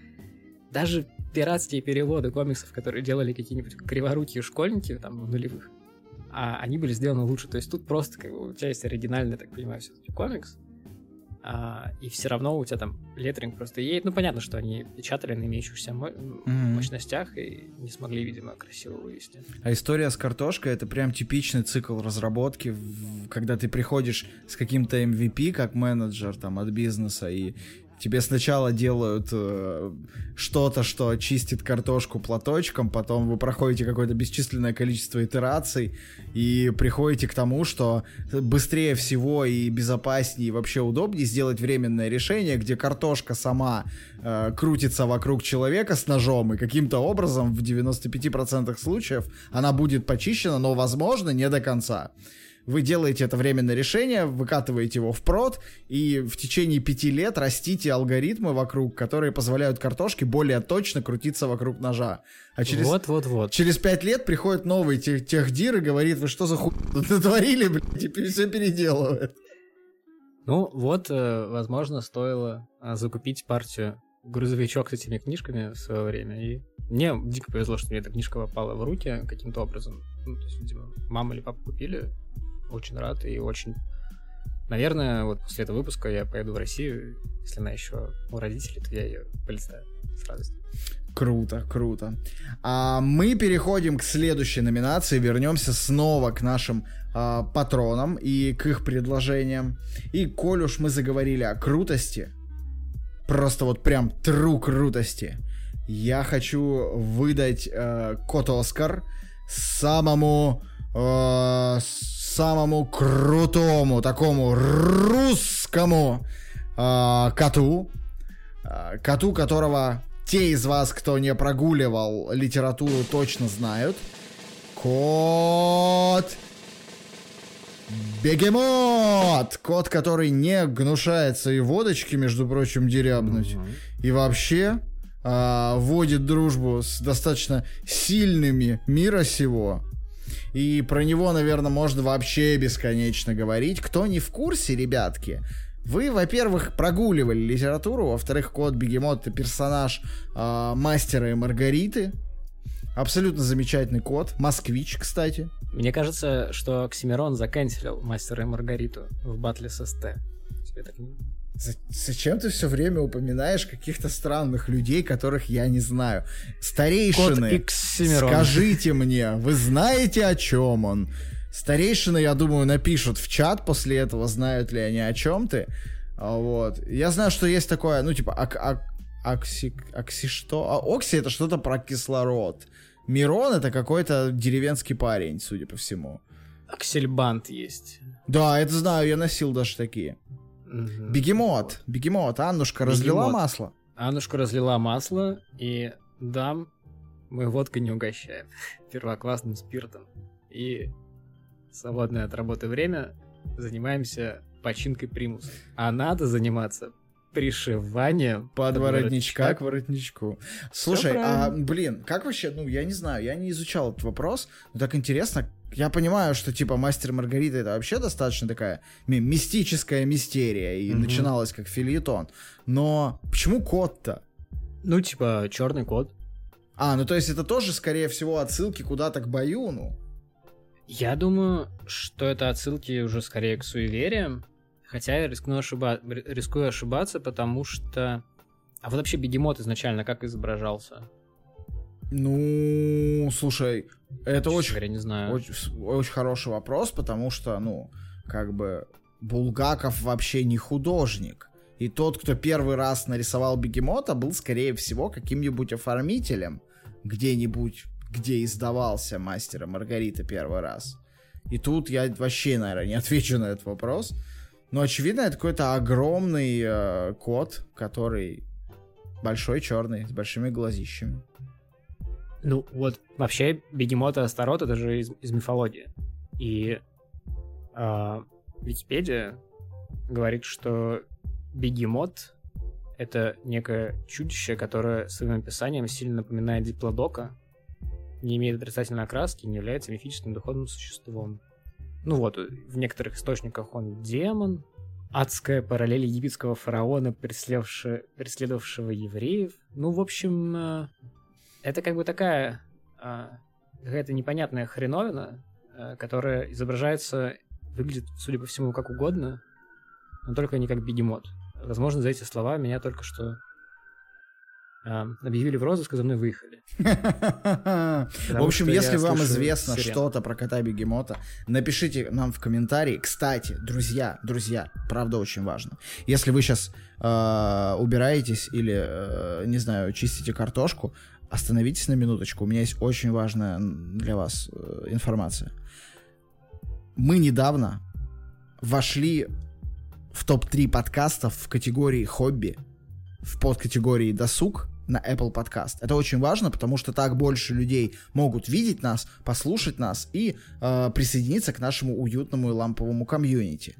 Speaker 2: даже пиратские переводы комиксов, которые делали какие-нибудь криворукие школьники там в нулевых, а они были сделаны лучше. То есть тут просто как бы у тебя есть оригинальный, так понимаю, все-таки комикс, а, и все равно у тебя там леттеринг просто едет. Ну, понятно, что они печатали на имеющихся мо- mm-hmm. мощностях и не смогли, видимо, красиво вывести.
Speaker 1: А история с картошкой — это прям типичный цикл разработки, когда ты приходишь с каким-то MVP как менеджер там от бизнеса и Тебе сначала делают э, что-то, что чистит картошку платочком, потом вы проходите какое-то бесчисленное количество итераций и приходите к тому, что быстрее всего и безопаснее и вообще удобнее сделать временное решение, где картошка сама э, крутится вокруг человека с ножом, и каким-то образом в 95% случаев она будет почищена, но, возможно, не до конца вы делаете это временное решение, выкатываете его в прод, и в течение пяти лет растите алгоритмы вокруг, которые позволяют картошке более точно крутиться вокруг ножа.
Speaker 2: А через, вот, вот, вот.
Speaker 1: через пять лет приходит новый тех, техдир и говорит, вы что за хуй натворили, блядь, теперь все переделывает.
Speaker 2: Ну, вот, э, возможно, стоило а, закупить партию грузовичок с этими книжками в свое время. И мне дико повезло, что мне эта книжка попала в руки каким-то образом. Ну, то есть, видимо, мама или папа купили очень рад и очень... Наверное, вот после этого выпуска я поеду в Россию. Если она еще у родителей, то я ее полистаю с радостью.
Speaker 1: Круто, круто. А мы переходим к следующей номинации, вернемся снова к нашим а, патронам и к их предложениям. И коль уж мы заговорили о крутости, просто вот прям тру крутости, я хочу выдать э, код Оскар самому э, самому крутому, такому русскому э, коту, э, коту, которого те из вас, кто не прогуливал литературу, точно знают. Кот Бегемот! Кот, который не гнушается и водочки, между прочим, дерябнуть. Угу. И вообще э, вводит дружбу с достаточно сильными мира сего. И про него, наверное, можно вообще бесконечно говорить. Кто не в курсе, ребятки, вы, во-первых, прогуливали литературу, во-вторых, кот Бегемот это персонаж э, мастера и Маргариты. Абсолютно замечательный кот. Москвич, кстати.
Speaker 2: Мне кажется, что Оксимирон заканчивал мастера и Маргариту в батле с СТ. Тебе так.
Speaker 1: Зачем ты все время упоминаешь каких-то странных людей, которых я не знаю? Старейшины, скажите мне, вы знаете, о чем он? Старейшины, я думаю, напишут в чат после этого, знают ли они о чем ты. А, вот. Я знаю, что есть такое, ну, типа, ак ак акси, акси что? А, окси это что-то про кислород. Мирон это какой-то деревенский парень, судя по всему.
Speaker 2: Аксельбант есть.
Speaker 1: Да, это знаю, я носил даже такие. Угу. Бегемот, бегемот, Аннушка бегемот. разлила масло.
Speaker 2: Аннушка разлила масло, и дам мы водкой не угощаем. Первоклассным спиртом. И свободное от работы время занимаемся починкой примуса. А надо заниматься пришиванием
Speaker 1: под, под воротничка к воротничку. Слушай, а, блин, как вообще, ну, я не знаю, я не изучал этот вопрос, но так интересно, я понимаю, что типа Мастер Маргарита это вообще достаточно такая ми- мистическая мистерия и угу. начиналась как фильетон. Но почему кот-то?
Speaker 2: Ну, типа, черный кот.
Speaker 1: А, ну то есть это тоже, скорее всего, отсылки куда-то к Баюну.
Speaker 2: Я думаю, что это отсылки уже скорее к суевериям. Хотя я рискну ошиба... рискую ошибаться, потому что... А вот вообще бегемот изначально как изображался?
Speaker 1: Ну, слушай, это
Speaker 2: Честно
Speaker 1: очень,
Speaker 2: говоря, не знаю.
Speaker 1: очень, очень хороший вопрос, потому что, ну, как бы Булгаков вообще не художник. И тот, кто первый раз нарисовал бегемота, был, скорее всего, каким-нибудь оформителем где-нибудь, где издавался мастера Маргарита первый раз. И тут я вообще, наверное, не отвечу на этот вопрос. Но, очевидно, это какой-то огромный э, кот, который большой, черный, с большими глазищами.
Speaker 2: Ну, вот вообще бегемот и Астарот это же из, из мифологии. И э, Википедия говорит, что бегемот это некое чудище, которое своим описанием сильно напоминает диплодока, не имеет отрицательной окраски, не является мифическим духовным существом. Ну вот, в некоторых источниках он демон, адская параллель египетского фараона, преследовавшего евреев. Ну, в общем, э, это как бы такая а, какая-то непонятная хреновина, а, которая изображается, выглядит, судя по всему, как угодно, но только не как бегемот. Возможно, за эти слова меня только что а, объявили в розыск, и за мной выехали.
Speaker 1: В общем, если вам известно что-то про кота бегемота, напишите нам в комментарии. Кстати, друзья, друзья, правда очень важно. Если вы сейчас убираетесь или, э, не знаю, чистите картошку, остановитесь на минуточку. У меня есть очень важная для вас э, информация. Мы недавно вошли в топ-3 подкастов в категории хобби, в подкатегории досуг на Apple Podcast. Это очень важно, потому что так больше людей могут видеть нас, послушать нас и э, присоединиться к нашему уютному и ламповому комьюнити.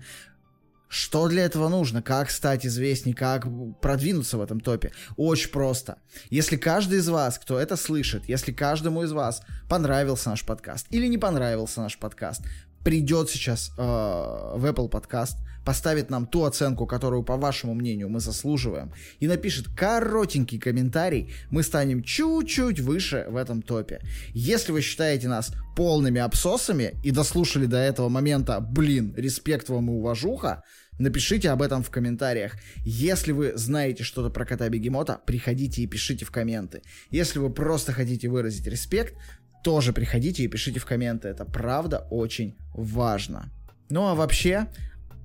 Speaker 1: Что для этого нужно? Как стать известней? Как продвинуться в этом топе? Очень просто. Если каждый из вас, кто это слышит, если каждому из вас понравился наш подкаст или не понравился наш подкаст, придет сейчас э, в Apple Podcast, поставит нам ту оценку, которую, по вашему мнению, мы заслуживаем, и напишет коротенький комментарий, мы станем чуть-чуть выше в этом топе. Если вы считаете нас полными абсосами и дослушали до этого момента, блин, респект вам и уважуха, Напишите об этом в комментариях. Если вы знаете что-то про кота бегемота, приходите и пишите в комменты. Если вы просто хотите выразить респект, тоже приходите и пишите в комменты. Это правда очень важно. Ну а вообще,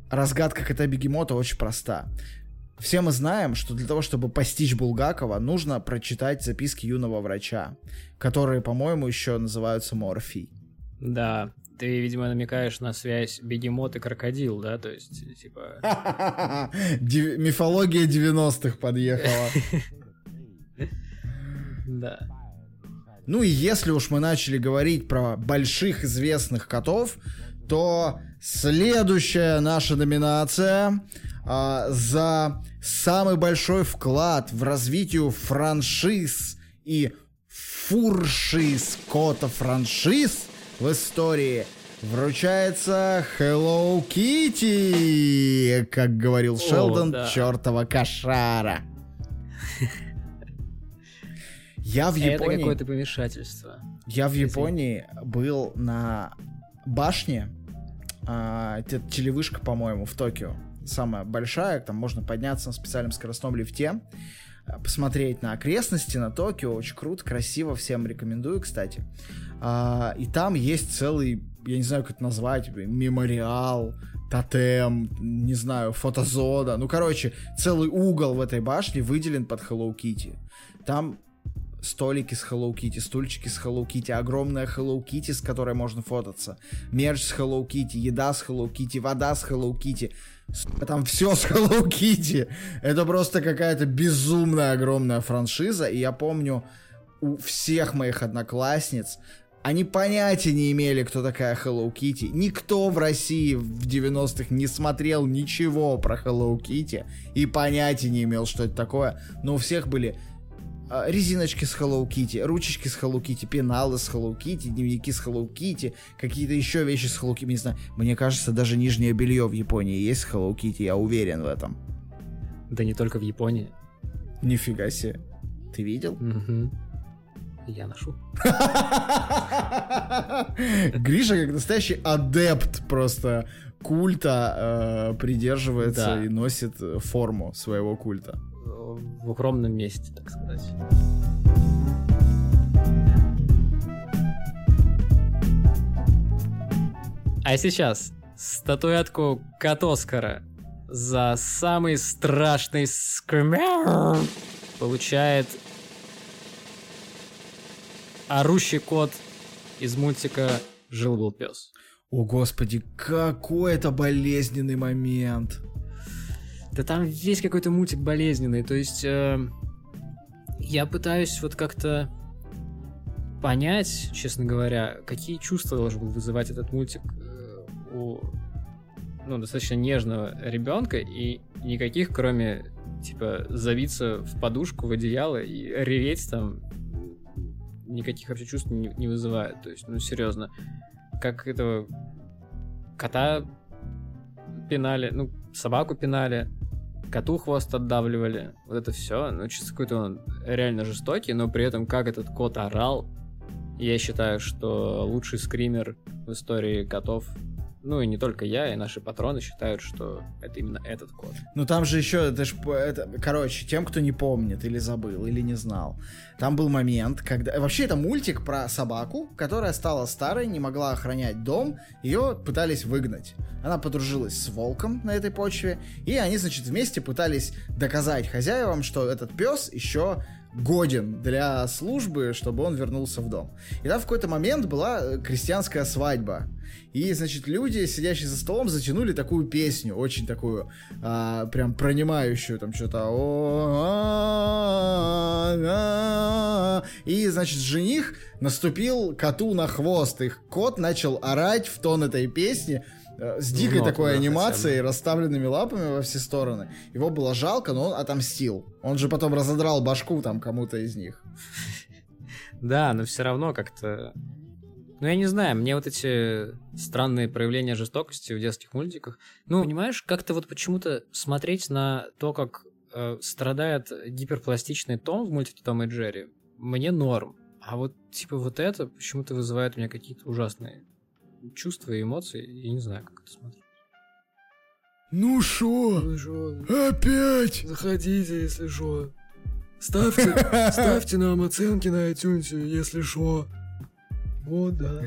Speaker 1: разгадка кота бегемота очень проста. Все мы знаем, что для того, чтобы постичь Булгакова, нужно прочитать записки юного врача, которые, по-моему, еще называются морфий.
Speaker 2: Да, ты, видимо, намекаешь на связь бегемот и крокодил, да? То есть, типа...
Speaker 1: Мифология 90-х подъехала.
Speaker 2: Да.
Speaker 1: Ну и если уж мы начали говорить про больших известных котов, то следующая наша номинация а, за самый большой вклад в развитие франшиз и фуршиз кота франшиз в истории вручается Hello Kitty, как говорил О, Шелдон, да. чертова кошара. Я в Японии...
Speaker 2: Это какое-то помешательство.
Speaker 1: Я в Японии был на башне, а, это телевышка, по-моему, в Токио. Самая большая, там можно подняться на специальном скоростном лифте, а, посмотреть на окрестности, на Токио. Очень круто, красиво, всем рекомендую, кстати. А, и там есть целый, я не знаю, как это назвать, мемориал, тотем, не знаю, фотозона. Ну, короче, целый угол в этой башне выделен под Hello Kitty. Там столики с Hello Kitty, стульчики с Hello Kitty, огромная Hello Kitty, с которой можно фототься, мерч с Hello Kitty, еда с Hello Kitty, вода с Hello Kitty. Там все с Hello Kitty. Это просто какая-то безумная огромная франшиза. И я помню у всех моих одноклассниц они понятия не имели, кто такая Hello Kitty. Никто в России в 90-х не смотрел ничего про Hello Kitty и понятия не имел, что это такое. Но у всех были резиночки с Hello Kitty, ручечки с Hello Kitty, пеналы с Hello Kitty, дневники с Hello Kitty, какие-то еще вещи с Hello Kitty, не знаю. Мне кажется, даже нижнее белье в Японии есть с Hello Kitty, я уверен в этом.
Speaker 2: Да не только в Японии.
Speaker 1: Нифига себе. Ты видел?
Speaker 2: Угу. Я ношу.
Speaker 1: Гриша как настоящий адепт просто культа э, придерживается да. и носит форму своего культа.
Speaker 2: В укромном месте, так сказать. А сейчас статуэтку кот Оскара за самый страшный скример получает орущий кот из мультика «Жил-был пес».
Speaker 1: О, господи, какой это болезненный момент.
Speaker 2: Да там весь какой-то мультик болезненный. То есть э, я пытаюсь вот как-то понять, честно говоря, какие чувства должен был вызывать этот мультик э, у ну, достаточно нежного ребенка и никаких, кроме типа завиться в подушку, в одеяло и реветь там никаких вообще чувств не, не вызывает. То есть, ну серьезно, как этого кота пинали, ну, собаку пинали, коту хвост отдавливали. Вот это все. Ну, чисто какой-то он реально жестокий, но при этом как этот кот орал. Я считаю, что лучший скример в истории котов ну и не только я, и наши патроны считают, что это именно этот код.
Speaker 1: Ну там же еще, это ж, это, короче, тем, кто не помнит или забыл, или не знал. Там был момент, когда... Вообще это мультик про собаку, которая стала старой, не могла охранять дом, ее пытались выгнать. Она подружилась с волком на этой почве, и они, значит, вместе пытались доказать хозяевам, что этот пес еще годен для службы, чтобы он вернулся в дом. И там в какой-то момент была э, крестьянская свадьба. И, значит, люди, сидящие за столом, затянули такую песню, очень такую, а, прям пронимающую, там что-то. И, значит, жених наступил коту на хвост. Их кот начал орать в тон этой песни. Э, с дикой ну, такой анимацией, хотя расставленными лапами во все стороны. Его было жалко, но он отомстил. Он же потом разодрал башку там кому-то из них.
Speaker 2: Да, но все равно как-то... Ну, я не знаю, мне вот эти странные проявления жестокости в детских мультиках... Ну, понимаешь, как-то вот почему-то смотреть на то, как э, страдает гиперпластичный Том в мультике Том и Джерри, мне норм. А вот, типа, вот это почему-то вызывает у меня какие-то ужасные чувства и эмоции, я не знаю, как это смотреть.
Speaker 1: Ну шо? Ну шо? Опять?
Speaker 3: Заходите, если шо. Ставьте, ставьте нам оценки на iTunes, если шо. Вот, да.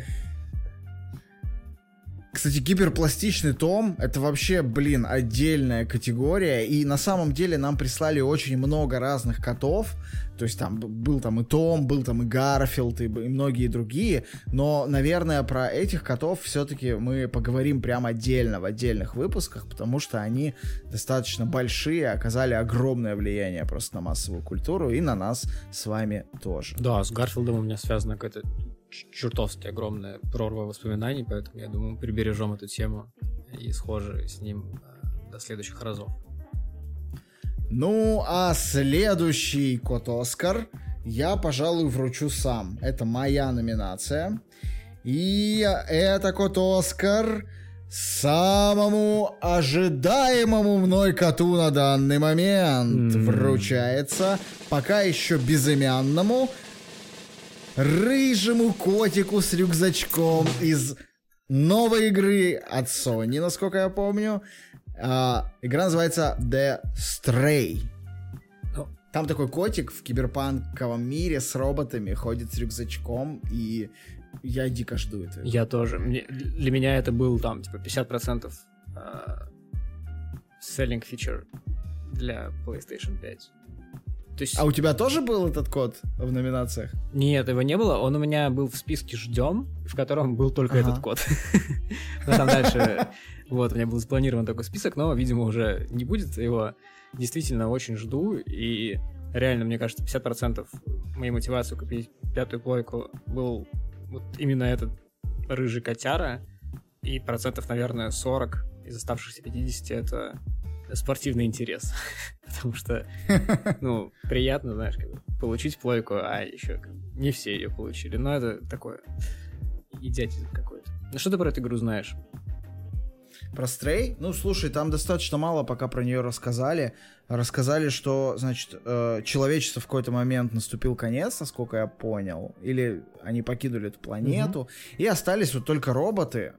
Speaker 1: Кстати, гиперпластичный том — это вообще, блин, отдельная категория. И на самом деле нам прислали очень много разных котов. То есть там был там и Том, был там и Гарфилд, и, и многие другие. Но, наверное, про этих котов все-таки мы поговорим прям отдельно, в отдельных выпусках, потому что они достаточно большие, оказали огромное влияние просто на массовую культуру и на нас с вами тоже.
Speaker 2: Да, с Гарфилдом у меня связано какое-то чертовски огромная прорва воспоминаний, поэтому я думаю, прибережем эту тему и схожи с ним э, до следующих разов.
Speaker 1: Ну, а следующий кот Оскар я, пожалуй, вручу сам. Это моя номинация. И это кот Оскар самому ожидаемому мной коту на данный момент mm. вручается пока еще безымянному рыжему котику с рюкзачком из новой игры от Sony, насколько я помню. А, игра называется The Stray. Там такой котик в киберпанковом мире с роботами ходит с рюкзачком, и я дико жду это.
Speaker 2: Я тоже. Мне, для меня это был там типа 50% uh, selling feature для PlayStation 5.
Speaker 1: То есть... А у тебя тоже был этот код в номинациях?
Speaker 2: Нет, его не было. Он у меня был в списке «Ждем», в котором был только ага. этот код. Но там дальше... Вот, у меня был спланирован такой список, но, видимо, уже не будет его. Действительно, очень жду. И реально, мне кажется, 50% моей мотивации купить пятую плойку был вот именно этот рыжий котяра. И процентов, наверное, 40 из оставшихся 50 это спортивный интерес. Потому что, ну, приятно, знаешь, как бы, получить плойку, а еще не все ее получили. Но это такое идиотизм какой-то. Ну что ты про эту игру знаешь?
Speaker 1: Про Стрей? Ну, слушай, там достаточно мало пока про нее рассказали. Рассказали, что, значит, э, человечество в какой-то момент наступил конец, насколько я понял. Или они покинули эту планету. Угу. И остались вот только роботы,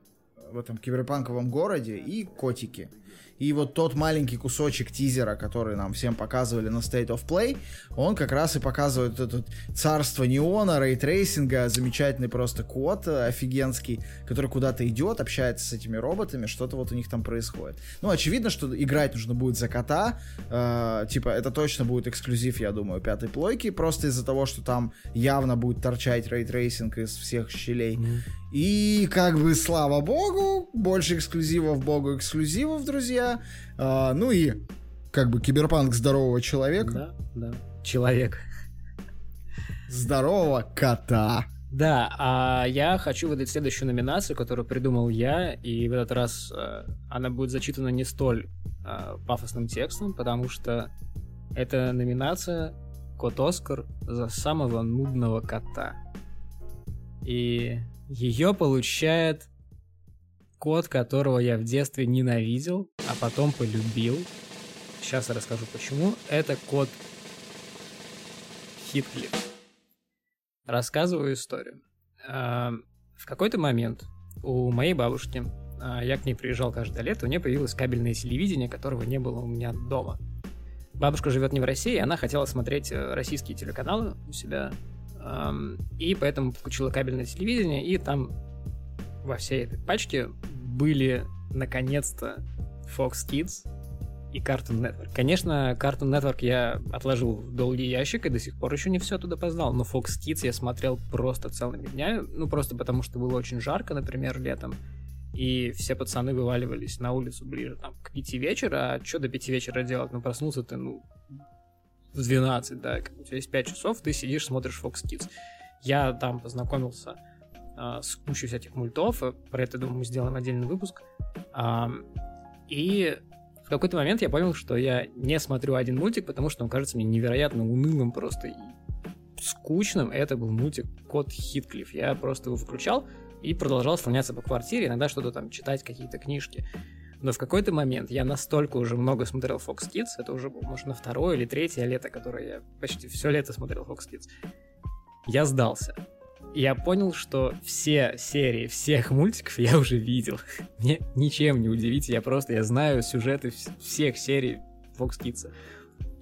Speaker 1: в этом киберпанковом городе и котики. И вот тот маленький кусочек тизера, который нам всем показывали на State of Play, он как раз и показывает это царство неона, ray tracing а, замечательный просто кот офигенский, который куда-то идет, общается с этими роботами, что-то вот у них там происходит. Ну, очевидно, что играть нужно будет за кота, э, типа, это точно будет эксклюзив, я думаю, пятой плойки, просто из-за того, что там явно будет торчать ray tracing из всех щелей. Mm-hmm. И как бы, слава богу, больше эксклюзивов, богу эксклюзивов, друзья. А, ну и как бы киберпанк здорового человека.
Speaker 2: Да, да. Человек.
Speaker 1: Здорового кота.
Speaker 2: Да, а я хочу выдать следующую номинацию, которую придумал я, и в этот раз э, она будет зачитана не столь э, пафосным текстом, потому что это номинация Кот Оскар за самого нудного кота. И ее получает кот, которого я в детстве ненавидел, а потом полюбил. Сейчас я расскажу почему. Это кот Хитклифф. Рассказываю историю. А, в какой-то момент у моей бабушки, а, я к ней приезжал каждое лето, у нее появилось кабельное телевидение, которого не было у меня дома. Бабушка живет не в России, она хотела смотреть э, российские телеканалы у себя и поэтому включила кабельное телевидение, и там во всей этой пачке были наконец-то Fox Kids и Cartoon Network. Конечно, Cartoon Network я отложил в долгий ящик и до сих пор еще не все туда познал, но Fox Kids я смотрел просто целыми днями, ну просто потому что было очень жарко, например, летом, и все пацаны вываливались на улицу ближе там к пяти вечера, а что до пяти вечера делать? Ну проснулся ты, ну, в 12, да, у тебя есть 5 часов, ты сидишь, смотришь Fox Kids. Я там познакомился э, с кучей всяких мультов, про это, думаю, мы сделаем отдельный выпуск. Э, и в какой-то момент я понял, что я не смотрю один мультик, потому что он кажется мне невероятно унылым просто и скучным. Это был мультик Кот Хитклифф. Я просто его включал и продолжал слоняться по квартире, иногда что-то там читать, какие-то книжки. Но в какой-то момент я настолько уже много смотрел Fox Kids, это уже может, на второе или третье лето, которое я почти все лето смотрел Fox Kids, я сдался. Я понял, что все серии всех мультиков я уже видел. Мне ничем не удивить, я просто, я знаю сюжеты всех серий Fox Kids.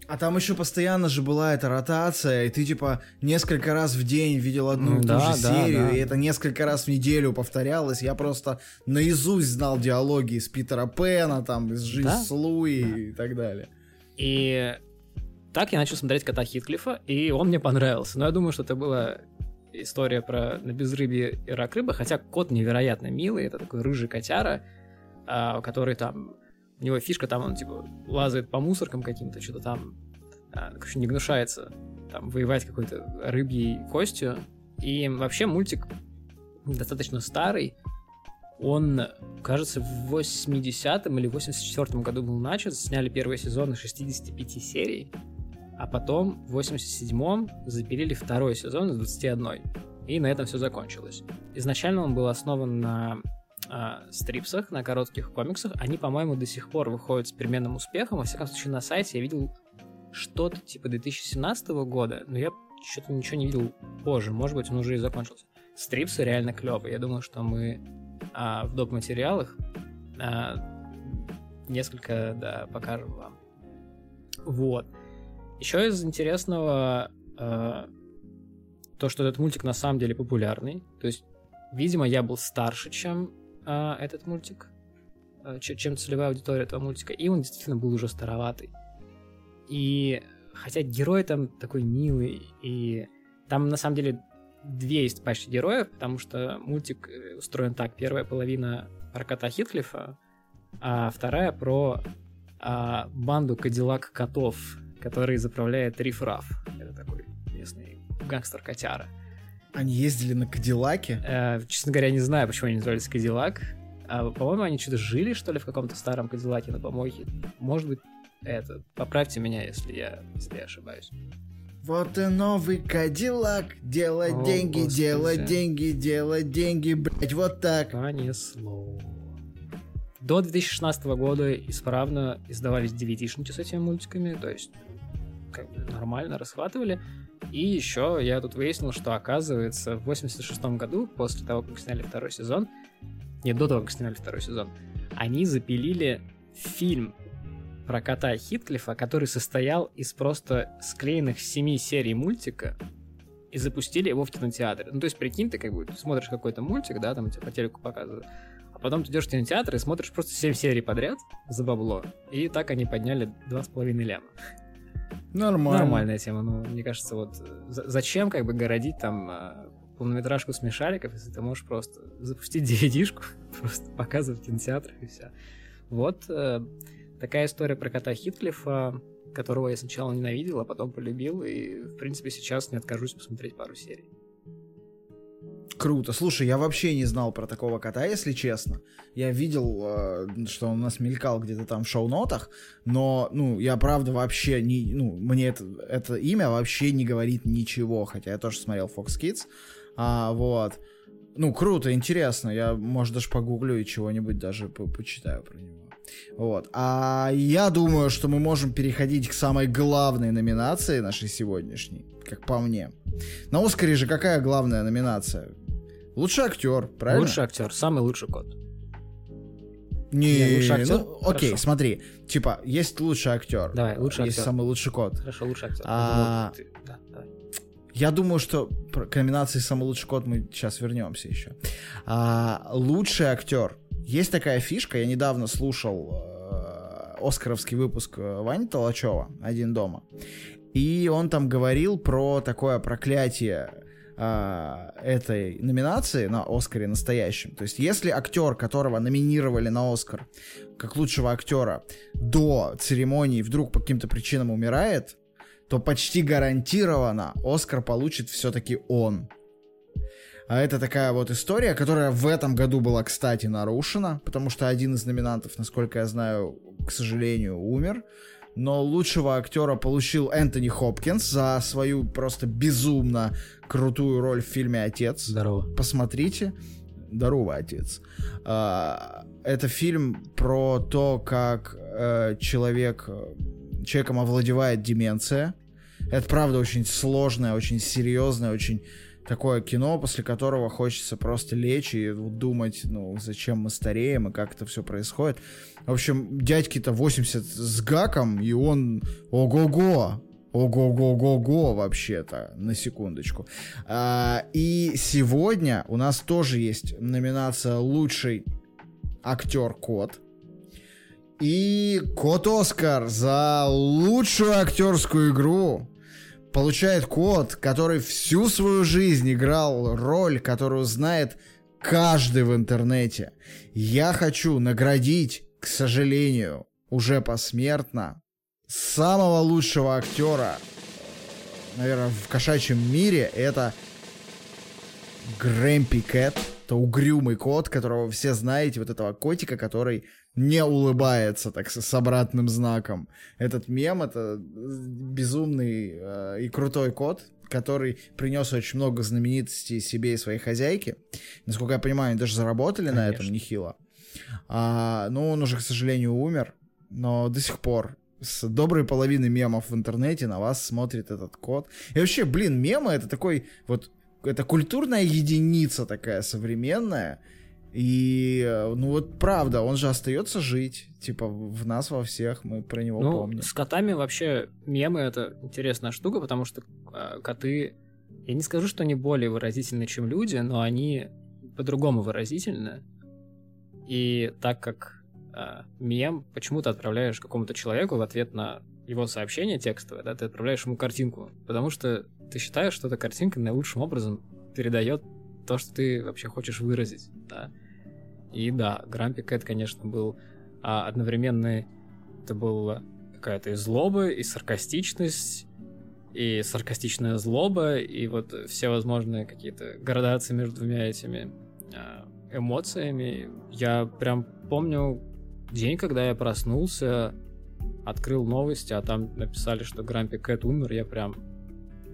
Speaker 1: А там еще постоянно же была эта ротация, и ты типа несколько раз в день видел одну и ту да, же да, серию, да. и это несколько раз в неделю повторялось. Я просто наизусть знал диалоги из Питера Пэна, там, из Жизнь да? с Луи да. и так далее.
Speaker 2: И так я начал смотреть кота Хитклифа, и он мне понравился. Но я думаю, что это была история про на безрыбье и рак рыбы, хотя кот невероятно милый, это такой рыжий котяра, а, который там у него фишка там, он типа лазает по мусоркам каким-то, что-то там, а, короче, не гнушается там воевать какой-то рыбьей костью. И вообще мультик достаточно старый. Он, кажется, в 80-м или 84-м году был начат. Сняли первый сезон из 65 серий. А потом в 87-м запилили второй сезон из 21. И на этом все закончилось. Изначально он был основан на э, стрипсах, на коротких комиксах, они, по-моему, до сих пор выходят с переменным успехом. Во всяком случае, на сайте я видел что-то типа 2017 года, но я что-то ничего не видел позже. Может быть, он уже и закончился. Стрипсы реально клевые. Я думаю, что мы а, в доп. материалах а, несколько, да, покажем вам. Вот. Еще из интересного а, то, что этот мультик на самом деле популярный. То есть, видимо, я был старше, чем а, этот мультик, а, чем целевая аудитория этого мультика, и он действительно был уже староватый. И хотя герой там такой милый, и там на самом деле две есть пачки героев, потому что мультик э, устроен так. Первая половина про кота Хитклифа, а вторая про а, банду Кадиллак котов, который заправляет Риф Раф. Это такой местный гангстер-котяра.
Speaker 1: Они ездили на Кадиллаке?
Speaker 2: Э, честно говоря, не знаю, почему они назывались Кадиллак. А, по-моему, они что-то жили, что ли, в каком-то старом Кадиллаке на помойке. Может быть, это. Поправьте меня, если я, если я ошибаюсь.
Speaker 1: Вот и новый Кадиллак. Делать О, деньги, господи. делать деньги, делать деньги, блять, вот так.
Speaker 2: Понесло. До 2016 года исправно издавались DVD-шники с этими мультиками, то есть как бы нормально расхватывали. И еще я тут выяснил, что оказывается в 86 году, после того, как сняли второй сезон, нет, до того, как сняли второй сезон, они запилили фильм про кота Хитклифа, который состоял из просто склеенных семи серий мультика, и запустили его в кинотеатре. Ну, то есть, прикинь, ты как бы смотришь какой-то мультик, да, там тебе по телеку показывают, а потом ты идешь в кинотеатр и смотришь просто 7 серий подряд за бабло. И так они подняли 2,5 ляма.
Speaker 1: Нормально.
Speaker 2: Нормальная тема. Ну, мне кажется, вот зачем как бы городить там а, полнометражку смешариков, если ты можешь просто запустить DVD-шку, просто показывать в кинотеатрах и все. Вот э, такая история про кота Хитклифа, которого я сначала ненавидел, а потом полюбил, и, в принципе, сейчас не откажусь посмотреть пару серий.
Speaker 1: Круто. Слушай, я вообще не знал про такого кота, если честно. Я видел, э, что он у нас мелькал где-то там в шоу-нотах, но, ну, я правда вообще не, ну, мне это, это имя вообще не говорит ничего, хотя я тоже смотрел Fox Kids, а, вот. Ну, круто, интересно. Я, может, даже погуглю и чего-нибудь даже по почитаю про него. Вот. А я думаю, что мы можем переходить к самой главной номинации нашей сегодняшней, как по мне. На Оскаре же какая главная номинация? Лучший актер, правильно?
Speaker 2: Лучший актер, самый лучший кот.
Speaker 1: Не, Не лучший актер. Ну, окей, Хорошо. смотри. Типа, есть лучший актер.
Speaker 2: Давай, лучший
Speaker 1: есть
Speaker 2: актер.
Speaker 1: самый лучший кот.
Speaker 2: Хорошо, лучший актер.
Speaker 1: А... Да, давай. Я думаю, что к номинации «Самый лучший кот» мы сейчас вернемся еще. А, лучший актер. Есть такая фишка, я недавно слушал э, оскаровский выпуск э, Вани Толачева «Один дома», и он там говорил про такое проклятие э, этой номинации на Оскаре настоящем. То есть, если актер, которого номинировали на Оскар как лучшего актера до церемонии вдруг по каким-то причинам умирает, то почти гарантированно Оскар получит все-таки он. А это такая вот история, которая в этом году была, кстати, нарушена, потому что один из номинантов, насколько я знаю, к сожалению, умер. Но лучшего актера получил Энтони Хопкинс за свою просто безумно крутую роль в фильме «Отец».
Speaker 2: Здорово.
Speaker 1: Посмотрите. Здорово, отец. А, это фильм про то, как э, человек человеком овладевает деменция. Это, правда, очень сложное, очень серьезное, очень такое кино, после которого хочется просто лечь и думать, ну, зачем мы стареем и как это все происходит. В общем, дядьке-то 80 с гаком, и он ого-го, Ого-го-го-го вообще-то, на секундочку. А, и сегодня у нас тоже есть номинация «Лучший актер-кот». И кот Оскар за лучшую актерскую игру получает кот, который всю свою жизнь играл роль, которую знает каждый в интернете. Я хочу наградить, к сожалению, уже посмертно, самого лучшего актера, наверное, в кошачьем мире, это Грэмпи Кэт. Это угрюмый кот, которого все знаете, вот этого котика, который не улыбается, так с обратным знаком. Этот мем — это безумный э, и крутой кот, который принес очень много знаменитостей себе и своей хозяйке. Насколько я понимаю, они даже заработали Конечно. на этом нехило. А, но он уже, к сожалению, умер. Но до сих пор с доброй половины мемов в интернете на вас смотрит этот кот. И вообще, блин, мемы это такой вот это культурная единица такая современная, и, э, ну вот правда, он же остается жить. Типа, в нас во всех мы про него
Speaker 2: ну,
Speaker 1: помним.
Speaker 2: С котами вообще мемы это интересная штука, потому что э, коты. Я не скажу, что они более выразительны, чем люди, но они по-другому выразительны. И так как э, мем почему то отправляешь какому-то человеку в ответ на его сообщение текстовое, да, ты отправляешь ему картинку, потому что ты считаешь, что эта картинка наилучшим образом передает то, что ты вообще хочешь выразить, да. И да, Грампи Кэт, конечно, был а, одновременно... Это была какая-то и злоба, и саркастичность, и саркастичная злоба, и вот все возможные какие-то градации между двумя этими а, эмоциями. Я прям помню день, когда я проснулся, открыл новости, а там написали, что Грампи Кэт умер, я прям,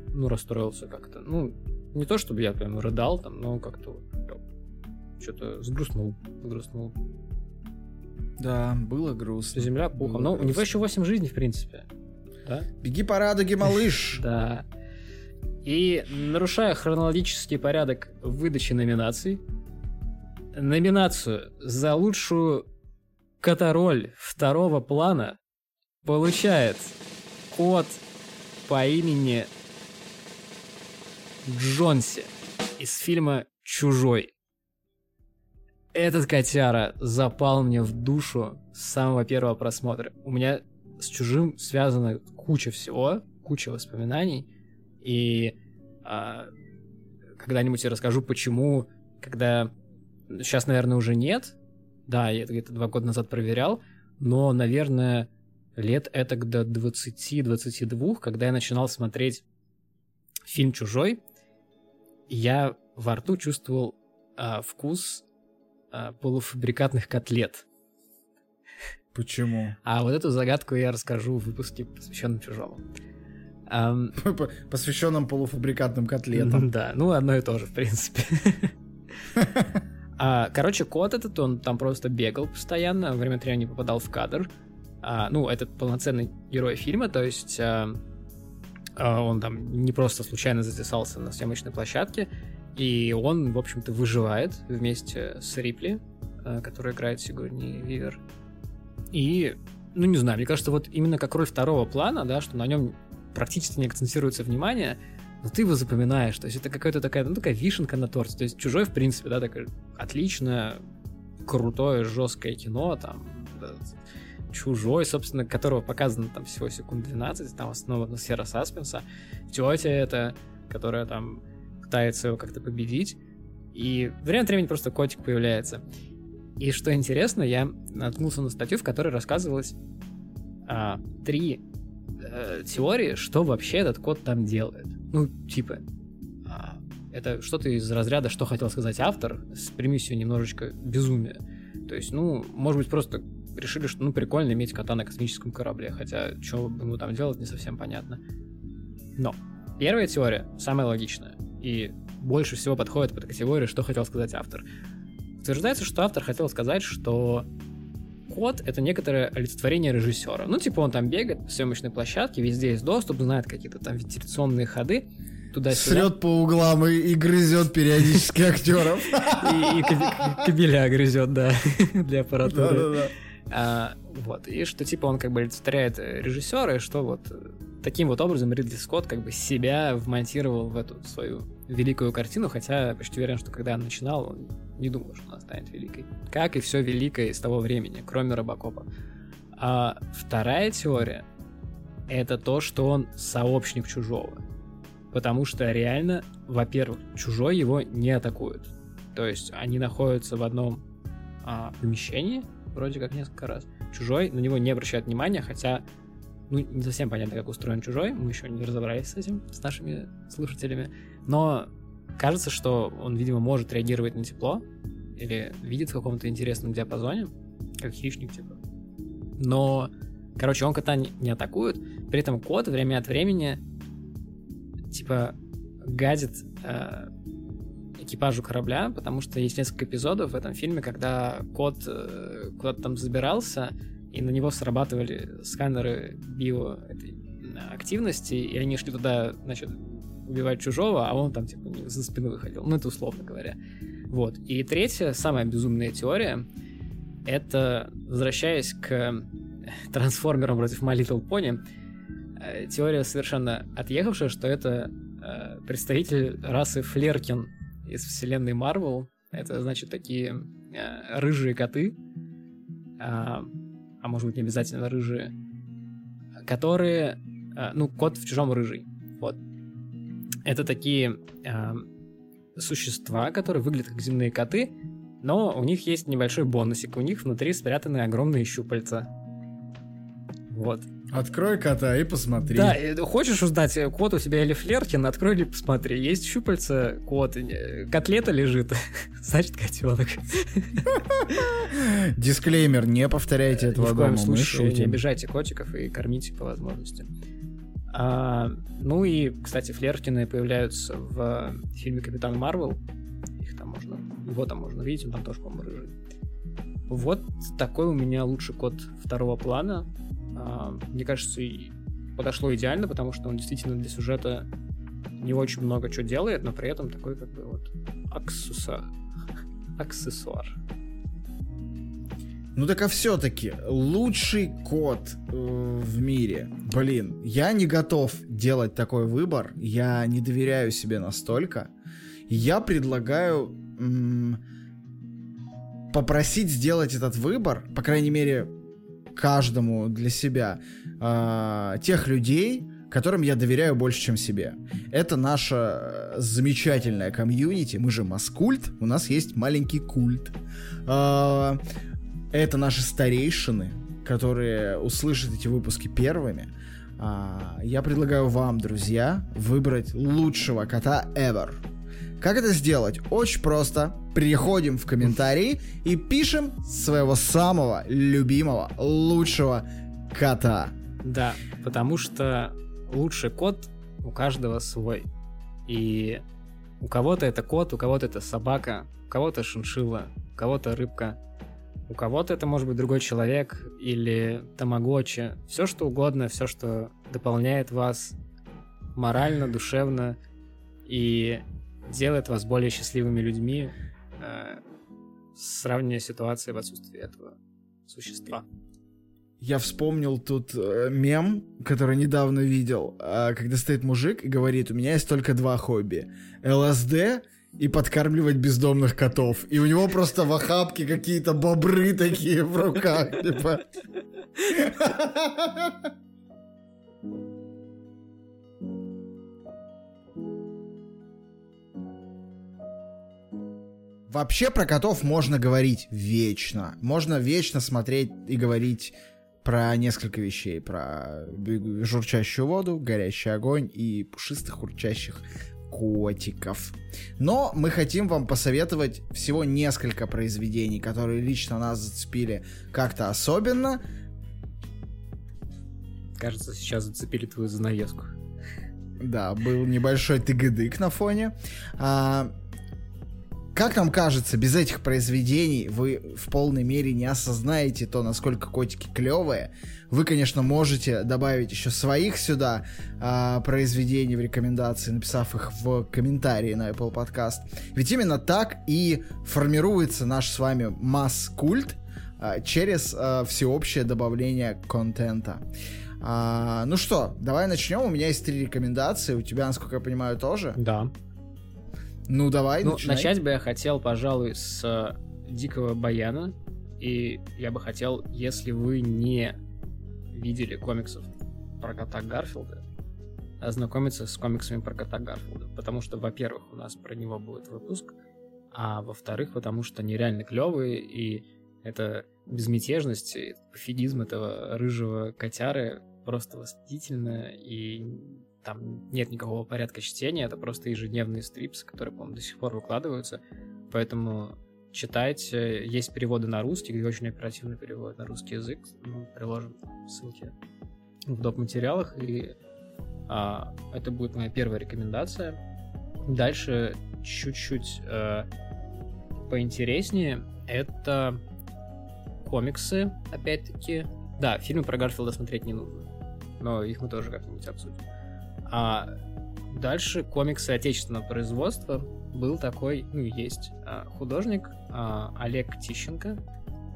Speaker 2: ну, расстроился как-то. Ну, не то, чтобы я прям рыдал там, но как-то что-то сгрустнул, сгрустнул.
Speaker 1: Да, было грустно.
Speaker 2: Земля пухом. Но грустно. у него еще 8 жизней, в принципе. Да?
Speaker 1: Беги по радуге, малыш!
Speaker 2: Да. И нарушая хронологический порядок выдачи номинаций, номинацию за лучшую котороль второго плана получает кот по имени Джонси из фильма «Чужой». Этот котяра запал мне в душу с самого первого просмотра. У меня с «Чужим» связана куча всего, куча воспоминаний. И а, когда-нибудь я расскажу, почему, когда... Сейчас, наверное, уже нет. Да, я это где-то два года назад проверял. Но, наверное, лет это до 20-22, когда я начинал смотреть фильм «Чужой», я во рту чувствовал а, вкус а, полуфабрикатных котлет.
Speaker 1: Почему?
Speaker 2: А вот эту загадку я расскажу в выпуске, посвященном чужому.
Speaker 1: Um, Посвященном полуфабрикатным котлетам.
Speaker 2: Да, ну одно и то же, в принципе. а, короче, кот этот, он там просто бегал постоянно, время от времени попадал в кадр. А, ну, это полноценный герой фильма, то есть а, он там не просто случайно затесался на съемочной площадке, и он, в общем-то, выживает вместе с Рипли, а, которая играет Сигурни Вивер. И, ну, не знаю, мне кажется, вот именно как роль второго плана, да, что на нем практически не акцентируется внимание, но ты его запоминаешь. То есть это какая-то такая, ну, такая вишенка на торте. То есть чужой, в принципе, да, такое отличное, крутое, жесткое кино, там, да, чужой, собственно, которого показано там всего секунд 12, там основа атмосфера саспенса. Тетя это, которая там пытается его как-то победить. И время от времени просто котик появляется. И что интересно, я наткнулся на статью, в которой рассказывалось а, три э, теории, что вообще этот кот там делает. Ну, типа, а, это что-то из разряда, что хотел сказать автор, с примесью немножечко безумия. То есть, ну, может быть, просто решили, что, ну, прикольно иметь кота на космическом корабле, хотя, что ему там делать, не совсем понятно. Но первая теория самая логичная и больше всего подходит под категорию, что хотел сказать автор. Утверждается, что автор хотел сказать, что код — это некоторое олицетворение режиссера. Ну, типа он там бегает по съемочной площадке, везде есть доступ, знает какие-то там вентиляционные ходы, туда-сюда.
Speaker 1: Срет по углам и, и грызет периодически актеров.
Speaker 2: И, кабеля грызет, да, для аппаратуры. А, вот, и что типа он как бы олицетворяет режиссера, и что вот таким вот образом Ридли Скотт как бы себя вмонтировал в эту свою великую картину, хотя почти уверен, что когда он начинал, он не думал, что она станет великой. Как и все великое из того времени, кроме Робокопа. А вторая теория — это то, что он сообщник Чужого. Потому что реально, во-первых, Чужой его не атакует. То есть они находятся в одном а, помещении, вроде как несколько раз. Чужой на него не обращает внимания, хотя ну, не совсем понятно, как устроен чужой. Мы еще не разобрались с этим, с нашими слушателями. Но кажется, что он, видимо, может реагировать на тепло или видит в каком-то интересном диапазоне, как хищник, типа. Но, короче, он кота не, атакует. При этом кот время от времени, типа, гадит э, экипажу корабля, потому что есть несколько эпизодов в этом фильме, когда кот э, куда-то там забирался, и на него срабатывали сканеры биоактивности, и они шли туда, значит, убивать чужого, а он там, типа, за спины выходил. Ну, это условно говоря. Вот. И третья, самая безумная теория, это, возвращаясь к трансформерам против My Little Pony, э, теория совершенно отъехавшая, что это э, представитель расы Флеркин из вселенной Марвел. Это, значит, такие э, рыжие коты, а, а может быть не обязательно рыжие, которые, э, ну, кот в чужом рыжий, вот. Это такие э, существа, которые выглядят как земные коты, но у них есть небольшой бонусик, у них внутри спрятаны огромные щупальца. Вот.
Speaker 1: Открой кота и посмотри.
Speaker 2: Да, хочешь узнать, э, кот у тебя или флеркин, открой или посмотри. Есть щупальца, кот, э, котлета лежит, значит котенок.
Speaker 1: Дисклеймер, не повторяйте этого
Speaker 2: Ни в коем случае не обижайте котиков и кормите по возможности. А, ну и, кстати, флеркины появляются в фильме Капитан Марвел. Их там можно, его там можно видеть, он там тоже, по-моему, рыжий. Вот такой у меня лучший кот второго плана. А, мне кажется, подошло идеально, потому что он действительно для сюжета не очень много чего делает, но при этом такой как бы вот Аксуса аксессуар.
Speaker 1: Ну так а все-таки лучший кот э, в мире. Блин, я не готов делать такой выбор. Я не доверяю себе настолько. Я предлагаю м- попросить сделать этот выбор, по крайней мере, каждому для себя, э, тех людей, которым я доверяю больше, чем себе. Это наша замечательная комьюнити. Мы же маскульт, у нас есть маленький культ. Э, это наши старейшины, которые услышат эти выпуски первыми. А, я предлагаю вам, друзья, выбрать лучшего кота ever. Как это сделать? Очень просто. Переходим в комментарии и пишем своего самого любимого, лучшего кота.
Speaker 2: Да, потому что лучший кот у каждого свой. И у кого-то это кот, у кого-то это собака, у кого-то шиншилла, у кого-то рыбка. У кого-то это может быть другой человек или тамагочи. Все что угодно, все, что дополняет вас морально, душевно и делает вас более счастливыми людьми, э, сравнивая ситуации в отсутствии этого существа.
Speaker 1: Я вспомнил тут э, мем, который недавно видел, э, когда стоит мужик и говорит, у меня есть только два хобби. ЛСД и подкармливать бездомных котов. И у него просто в охапке какие-то бобры такие в руках, типа. Вообще про котов можно говорить вечно. Можно вечно смотреть и говорить про несколько вещей. Про журчащую воду, горящий огонь и пушистых урчащих котиков. Но мы хотим вам посоветовать всего несколько произведений, которые лично нас зацепили как-то особенно.
Speaker 2: Кажется, сейчас зацепили твою занавеску.
Speaker 1: Да, был небольшой тыгыдык на фоне. А, как нам кажется, без этих произведений вы в полной мере не осознаете то, насколько котики клевые. Вы, конечно, можете добавить еще своих сюда э, произведений в рекомендации, написав их в комментарии на Apple Podcast. Ведь именно так и формируется наш с вами масс-культ э, через э, всеобщее добавление контента. А, ну что, давай начнем. У меня есть три рекомендации. У тебя, насколько я понимаю, тоже?
Speaker 2: Да.
Speaker 1: Ну, давай,
Speaker 2: ну, начинай. Начать бы я хотел, пожалуй, с э, Дикого Баяна. И я бы хотел, если вы не видели комиксов про кота Гарфилда, ознакомиться с комиксами про кота Гарфилда. Потому что, во-первых, у нас про него будет выпуск, а во-вторых, потому что они реально клевые, и это безмятежность, пофигизм этого рыжего котяры просто восхитительно, и там нет никакого порядка чтения, это просто ежедневные стрипсы, которые, по-моему, до сих пор выкладываются. Поэтому читайте. Есть переводы на русский, где очень оперативно переводят на русский язык. Мы приложим ссылки в доп. материалах. И а, это будет моя первая рекомендация. Дальше чуть-чуть э, поинтереснее. Это комиксы, опять-таки. Да, фильмы про Гарфилда смотреть не нужно. Но их мы тоже как-нибудь обсудим. А дальше комиксы отечественного производства был такой, ну есть а, художник а, Олег Тищенко,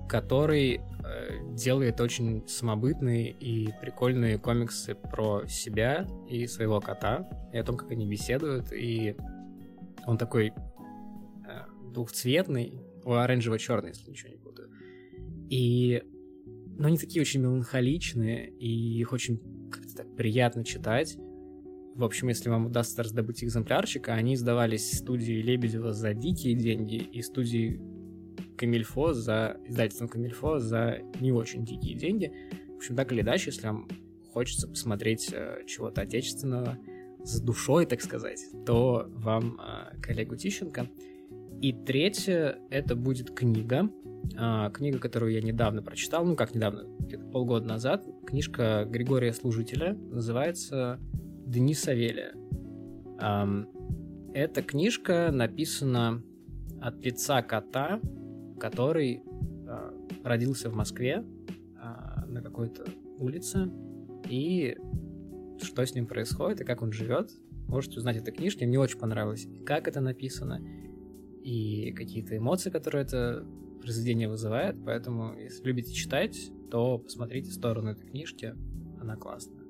Speaker 2: который э, делает очень самобытные и прикольные комиксы про себя и своего кота, и о том, как они беседуют, и он такой э, двухцветный, оранжево-черный, если ничего не буду. И но они такие очень меланхоличные, и их очень как-то так приятно читать. В общем, если вам удастся раздобыть экземплярчик, они издавались студией Лебедева за дикие деньги и студией Камильфо за издательством Камильфо за не очень дикие деньги. В общем, так или иначе, если вам хочется посмотреть э, чего-то отечественного с душой, так сказать, то вам э, коллегу Тищенко. И третье, это будет книга. Э, книга, которую я недавно прочитал, ну как недавно, полгода назад. Книжка Григория Служителя, называется Дни Савелия. Эта книжка написана от лица кота, который а, родился в Москве а, на какой-то улице, и что с ним происходит, и как он живет, можете узнать этой книжке. Мне очень понравилось, как это написано, и какие-то эмоции, которые это произведение вызывает. Поэтому, если любите читать, то посмотрите сторону этой книжки. Она классная.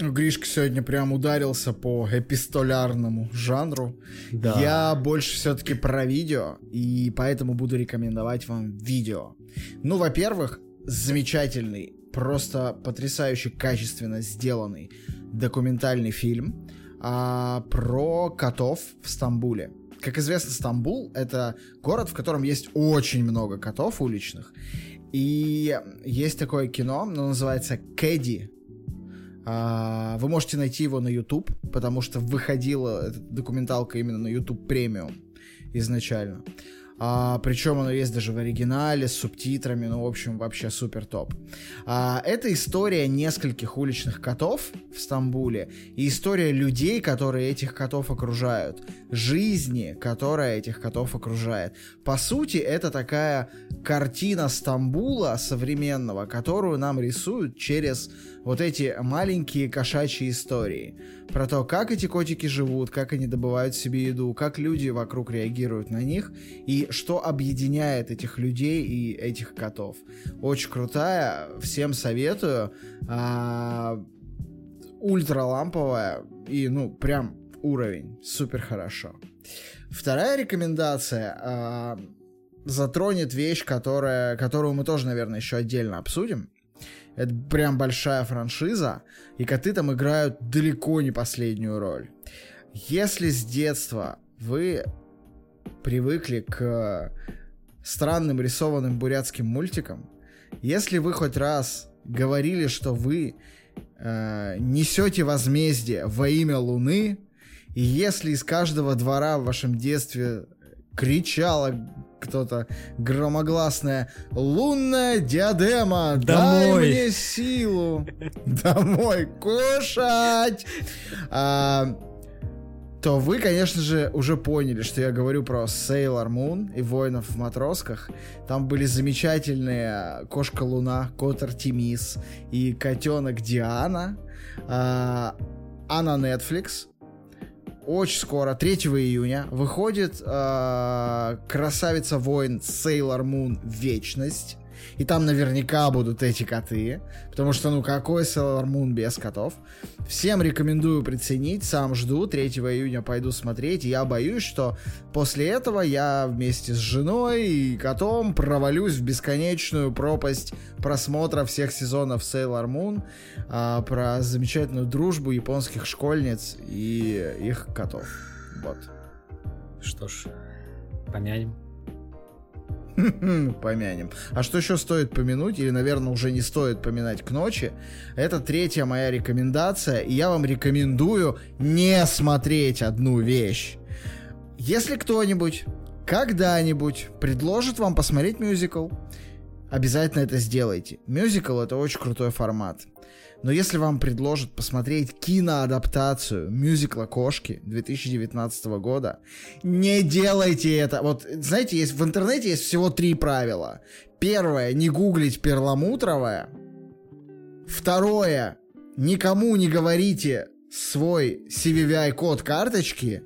Speaker 1: Гришка сегодня прям ударился по эпистолярному жанру. Да. Я больше все-таки про видео, и поэтому буду рекомендовать вам видео. Ну, во-первых, замечательный, просто потрясающе качественно сделанный документальный фильм а, про котов в Стамбуле. Как известно, Стамбул — это город, в котором есть очень много котов уличных. И есть такое кино, оно называется «Кэдди», вы можете найти его на YouTube, потому что выходила документалка именно на YouTube премиум изначально. А, причем оно есть даже в оригинале с субтитрами, ну, в общем, вообще супер топ. А, это история нескольких уличных котов в Стамбуле и история людей, которые этих котов окружают, жизни, которая этих котов окружает. По сути, это такая картина Стамбула современного, которую нам рисуют через вот эти маленькие кошачьи истории про то, как эти котики живут, как они добывают себе еду, как люди вокруг реагируют на них и что объединяет этих людей и этих котов. Очень крутая, всем советую. А, ультраламповая и, ну, прям уровень. Супер хорошо. Вторая рекомендация а, затронет вещь, которая, которую мы тоже, наверное, еще отдельно обсудим. Это прям большая франшиза, и коты там играют далеко не последнюю роль. Если с детства вы привыкли к странным рисованным бурятским мультикам, если вы хоть раз говорили, что вы э, несете возмездие во имя Луны, и если из каждого двора в вашем детстве кричала кто-то громогласное «Лунная диадема, Домой. дай мне силу! Домой кушать!» а, то вы, конечно же, уже поняли, что я говорю про Sailor Moon и воинов в матросках. Там были замечательные кошка Луна, кот Артемис и котенок Диана. А, а на Netflix очень скоро, 3 июня, выходит э, красавица воин Sailor Moon Вечность. И там наверняка будут эти коты. Потому что, ну, какой Sailor Moon без котов? Всем рекомендую приценить, сам жду. 3 июня пойду смотреть. я боюсь, что после этого я вместе с женой и котом провалюсь в бесконечную пропасть просмотра всех сезонов Sailor Moon. А, про замечательную дружбу японских школьниц и их котов. Вот.
Speaker 2: Что ж, помянем.
Speaker 1: Помянем. А что еще стоит помянуть, или, наверное, уже не стоит поминать к ночи, это третья моя рекомендация, и я вам рекомендую не смотреть одну вещь. Если кто-нибудь когда-нибудь предложит вам посмотреть мюзикл, обязательно это сделайте. Мюзикл — это очень крутой формат. Но если вам предложат посмотреть киноадаптацию мюзикла «Кошки» 2019 года, не делайте это. Вот, знаете, есть, в интернете есть всего три правила. Первое — не гуглить перламутровое. Второе — никому не говорите свой CVVI-код карточки.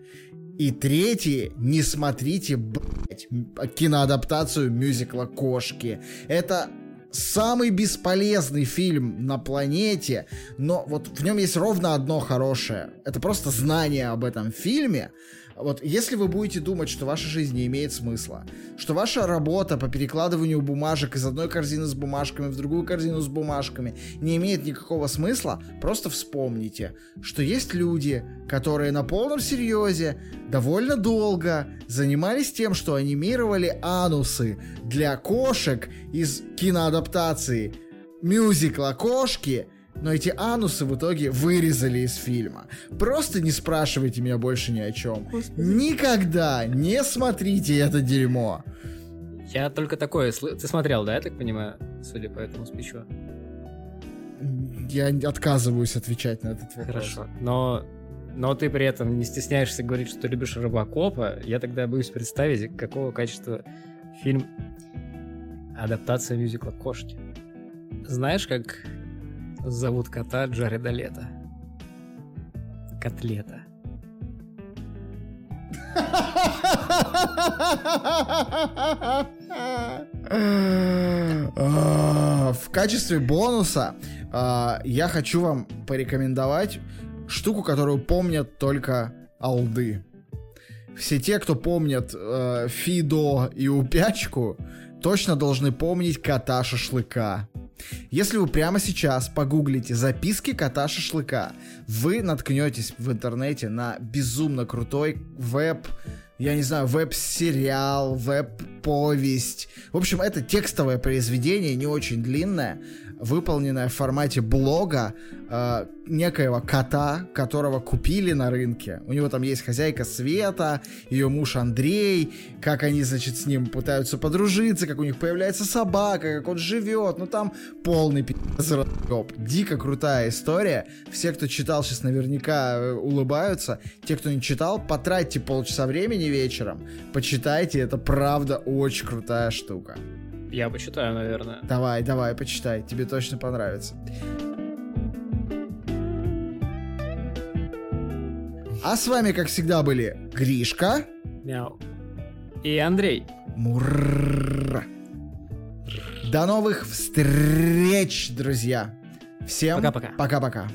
Speaker 1: И третье, не смотрите, блядь, киноадаптацию мюзикла «Кошки». Это самый бесполезный фильм на планете, но вот в нем есть ровно одно хорошее. Это просто знание об этом фильме, вот если вы будете думать, что ваша жизнь не имеет смысла, что ваша работа по перекладыванию бумажек из одной корзины с бумажками в другую корзину с бумажками не имеет никакого смысла, просто вспомните, что есть люди, которые на полном серьезе довольно долго занимались тем, что анимировали анусы для кошек из киноадаптации. Мюзикла «Кошки», но эти анусы в итоге вырезали из фильма. Просто не спрашивайте меня больше ни о чем. Господи. Никогда не смотрите это дерьмо.
Speaker 2: Я только такое... Ты смотрел, да, я так понимаю, судя по этому спичу?
Speaker 1: Я отказываюсь отвечать на этот вопрос.
Speaker 2: Хорошо, но... Но ты при этом не стесняешься говорить, что ты любишь Робокопа. Я тогда боюсь представить, какого качества фильм адаптация мюзикла «Кошки». Знаешь, как Зовут кота Джареда Лето. Котлета.
Speaker 1: В качестве бонуса а, я хочу вам порекомендовать штуку, которую помнят только алды. Все те, кто помнят э, Фидо и Упячку, точно должны помнить кота шашлыка. Если вы прямо сейчас погуглите записки кота шашлыка, вы наткнетесь в интернете на безумно крутой веб я не знаю, веб-сериал, веб-повесть. В общем, это текстовое произведение, не очень длинное, выполненное в формате блога э, некоего кота, которого купили на рынке. У него там есть хозяйка Света, ее муж Андрей, как они, значит, с ним пытаются подружиться, как у них появляется собака, как он живет. Ну там полный пи***ц Дико крутая история. Все, кто читал, сейчас наверняка э, улыбаются. Те, кто не читал, потратьте полчаса времени вечером, почитайте, это правда очень крутая штука.
Speaker 2: Я почитаю, наверное.
Speaker 1: Давай, давай, почитай, тебе точно понравится. А с вами, как всегда, были Гришка.
Speaker 2: Мяу. И Андрей.
Speaker 1: Мурр. До новых встреч, друзья. Всем
Speaker 2: пока-пока.
Speaker 1: Пока-пока.